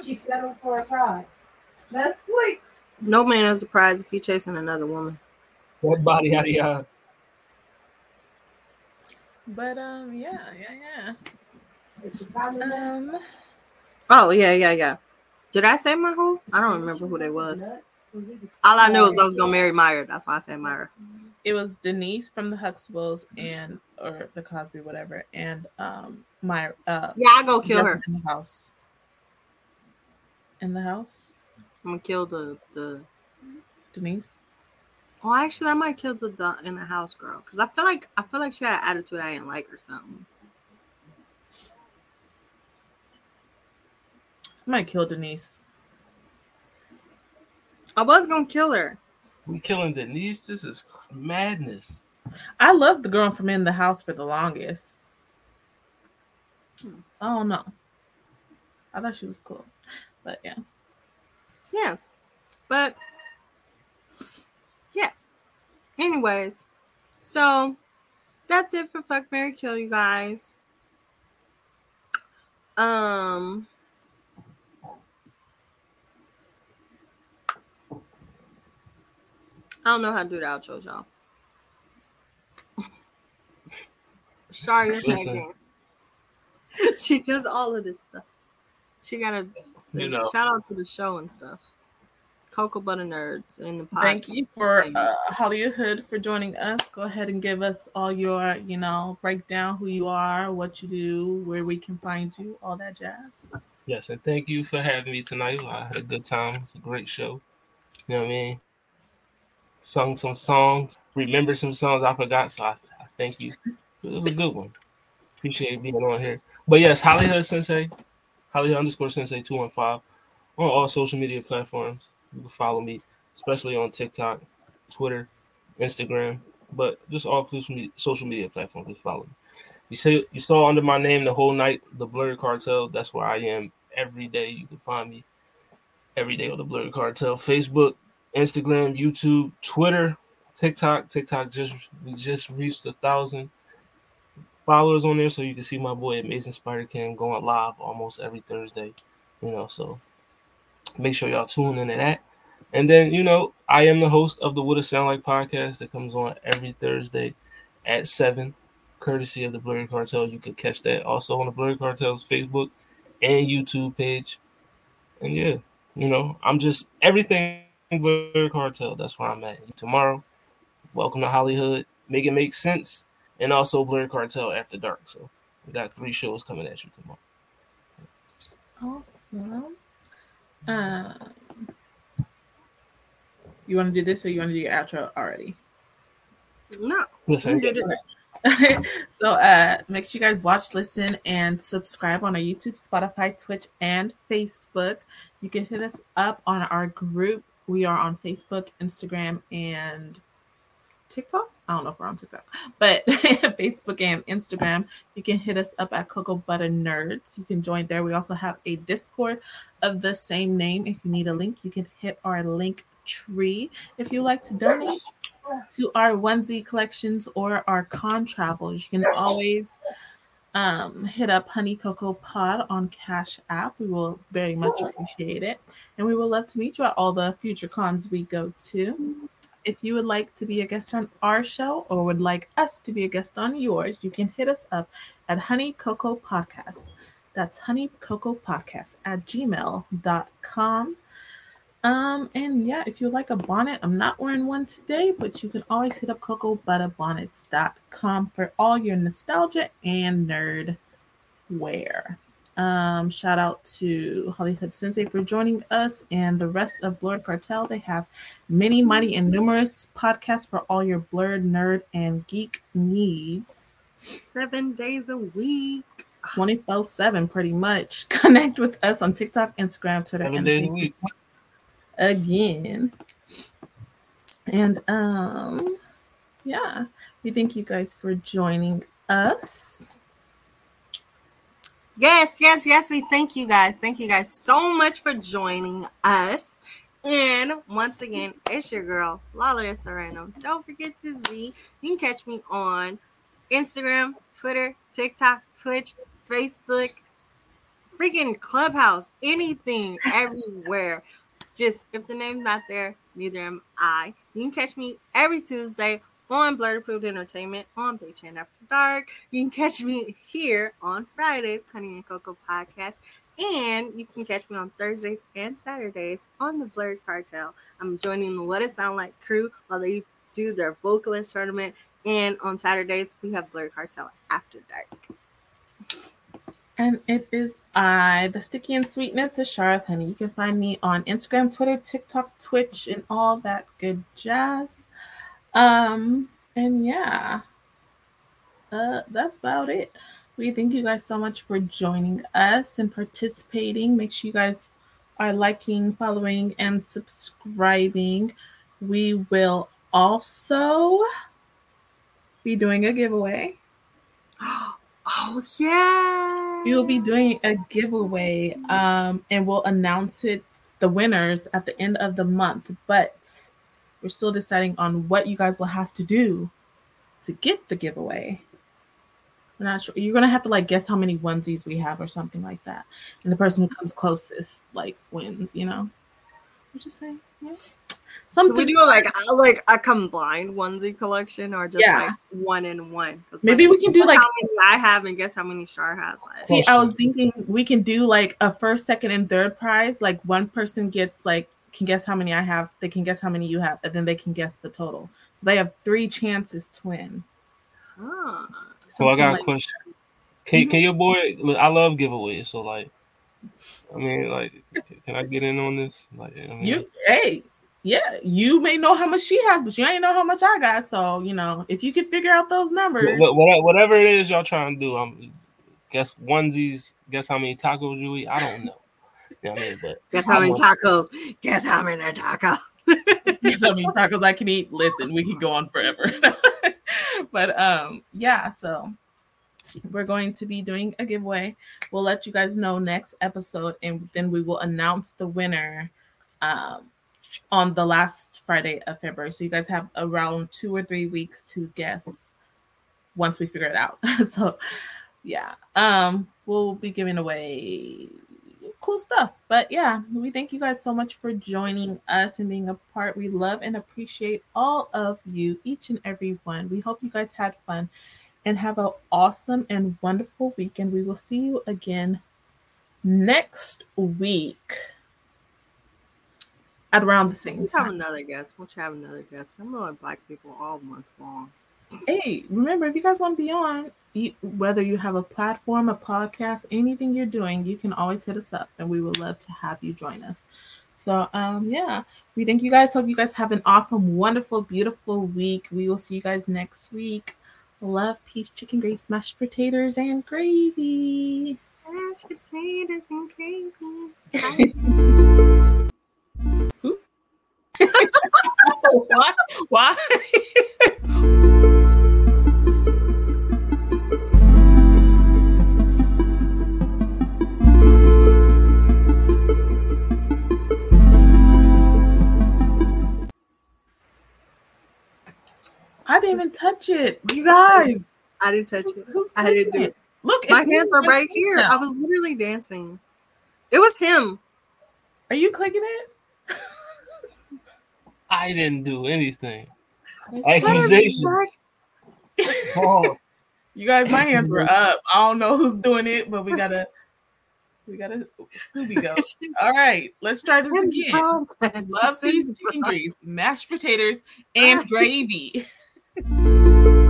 she settled for a prize. That's like No man is prize if he chasing another woman. That body, yada yada. But um, yeah, yeah, if you probably yeah. Um, Oh yeah, yeah, yeah. Did I say my who? I don't remember who they was. nuts when he was All I knew is I was gonna marry Meyer. That's why I said Meyer. it was Denise from the Huxtables and or the Cosby, whatever, and um, my uh, Yeah, I go kill her. in the house. In the house, I'm gonna kill the the. Denise. Oh, actually, I might kill the, the in the house girl because I feel like I feel like she had an attitude I didn't like or something. I might kill Denise. I was gonna kill her. We killing Denise. This is madness. I loved the girl from in the house for the longest. Hmm. So I don't know. I thought she was cool, but yeah. Yeah, but yeah. Anyways, so that's it for fuck Mary Kill, you guys. Um. I don't know how to do the outros, y'all. (laughs) Sorry, you're tagging. (laughs) she does all of this stuff. She gotta You know. shout out to the show and stuff. Cocoa Butter Nerds in the podcast. Thank you for uh, Hollyhood for joining us. Go ahead and give us all your, you know, breakdown who you are, what you do, where we can find you, all that jazz. Yes, and thank you for having me tonight. I had a good time. It's a great show. You know what I mean? Sung some songs, remember some songs I forgot. So I, I thank you. So it was a good one. Appreciate being on here. But yes, Hollyhood Sensei, Hollyhood underscore Sensei two one five on all social media platforms. You can follow me, especially on TikTok, Twitter, Instagram, but just all social media, platforms. Just follow me. You say you saw under my name the whole night, the Blerd Cartel. That's where I am every day. You can find me every day on the Blerd Cartel. Facebook, Instagram, YouTube, Twitter, TikTok. TikTok just we just reached a thousand followers on there, so you can see my boy Amazing Spider Cam going live almost every Thursday. You know, so make sure y'all tune into that. And then, you know, I am the host of the What It Sound Like podcast that comes on every Thursday at 7, courtesy of the Blerd Cartel. You can catch that also on the Blerd Cartel's Facebook and YouTube page. And yeah, you know, I'm just everything Blerd Cartel. That's where I'm at. Tomorrow, welcome to Hollyhood. Make it make sense. And also Blerd Cartel After Dark. So we got three shows coming at you tomorrow. Awesome. Um, you want to do this or you want to do your outro already? No. Listen, you did it. (laughs) so uh make sure you guys watch, listen, and subscribe on our YouTube, Spotify, Twitch, and Facebook. You can hit us up on our group. We are on Facebook, Instagram, and TikTok. I don't know if we're on TikTok, but (laughs) Facebook and Instagram. You can hit us up at Cocoa Butter Nerds. You can join there. We also have a Discord of the same name. If you need a link, you can hit our link tree. If you like to donate to our onesie collections or our con travels, you can always um, hit up Honey Cocoa Pod on Cash App. We will very much appreciate it. And we would love to meet you at all the future cons we go to. If you would like to be a guest on our show or would like us to be a guest on yours, you can hit us up at Honey Cocoa Podcast. That's Honey Cocoa Podcast at gmail.com. Um, and yeah, if you like a bonnet, I'm not wearing one today, but you can always hit up cocobutterbonnets.com for all your nostalgia and nerd wear. Um, shout out to Hollyhood Sensei for joining us and the rest of Blerd Cartel. They have many, mighty, and numerous podcasts for all your blerd nerd and geek needs. Seven days a week. 24 7 pretty much. (laughs) Connect with us on TikTok, Instagram, Twitter, seven and days a week. again. And um yeah, we thank you guys for joining us. Yes, yes, yes. We thank you guys. Thank you guys so much for joining us. And once again, it's your girl, Lala Serrano. Don't forget the Z. You can catch me on Instagram, Twitter, TikTok, Twitch, Facebook, freaking Clubhouse, anything, everywhere. Just if the name's not there, neither am I. You can catch me every Tuesday on Blerd Approved Entertainment on Big Chain After Dark. You can catch me here on Fridays, Honey and Cocoa Podcast. And you can catch me on Thursdays and Saturdays on the Blerd Cartel. I'm joining the What It Sound Like crew while they do their vocalist tournament. And on Saturdays, we have Blerd Cartel After Dark. And it is I, the sticky and sweetness of Sharth Honey. You can find me on Instagram, Twitter, TikTok, Twitch, and all that good jazz. Um, and yeah, uh, that's about it. We thank you guys so much for joining us and participating. Make sure you guys are liking, following, and subscribing. We will also be doing a giveaway. (gasps) Oh, yeah. We will be doing a giveaway um, and we'll announce it, the winners, at the end of the month. But we're still deciding on what you guys will have to do to get the giveaway. We're not sure. You're gonna have to like guess how many onesies we have or something like that, and the person who comes closest like wins. You know, just saying, yeah. Could Something we do like a, like a combined onesie collection or just Yeah. like one in one. Maybe we can do, like- how many I have and guess how many Shar has. Like, See, I was thinking we can do like a first, second, and third prize. Like one person gets like can guess how many I have. They can guess how many you have, and then they can guess the total. So they have three chances to win. Ah. So I Something got a like- question. Can can your boy? Look, I love giveaways. So like, I mean, like, can I get in on this? Like, I mean, You, hey, yeah, you may know how much she has, but you ain't know how much I got. So you know, if you can figure out those numbers, Wha- wha- whatever it is y'all trying to do, I'm guess onesies. Guess how many tacos you eat? I don't know. You know what I mean? But Guess how many tacos? Guess how many tacos? (laughs) Guess how many (laughs) tacos I can eat. Listen, we could go on forever. (laughs) but um, yeah, so we're going to be doing a giveaway. We'll let you guys know next episode, and then we will announce the winner um on the last Friday of February. So you guys have around two or three weeks to guess once we figure it out. so yeah. Um, we'll be giving away cool stuff. But yeah, we thank you guys so much for joining us and being a part. We love and appreciate all of you, each and every one. We hope you guys had fun and have an awesome and wonderful weekend. We will see you again next week at around the same have time. another guest. Let's have another guest. I'm on black people all month long. Hey, remember if you guys want to be on, you, whether you have a platform, a podcast, anything you're doing, you can always hit us up, and we would love to have you join us. So, um, yeah, we thank you guys. Hope you guys have an awesome, wonderful, beautiful week. We will see you guys next week. Love, peace, chicken grease, mashed potatoes, and gravy. Mashed potatoes and gravy. (laughs) Why? Why? (laughs) I didn't even touch it. You (laughs) guys. I didn't touch Who's, it. who's I didn't do clicking it. Look, My hands are right here. now. I was literally dancing. It was him. Are you clicking it? I didn't do anything. Accusations. Back. Oh, (laughs) You guys, my hands were up. I don't know who's doing it, but we gotta, we gotta Scooby go. (laughs) All right, let's try this again. broadcast. Love these chicken grease, mashed potatoes, and (laughs) gravy. broadcast.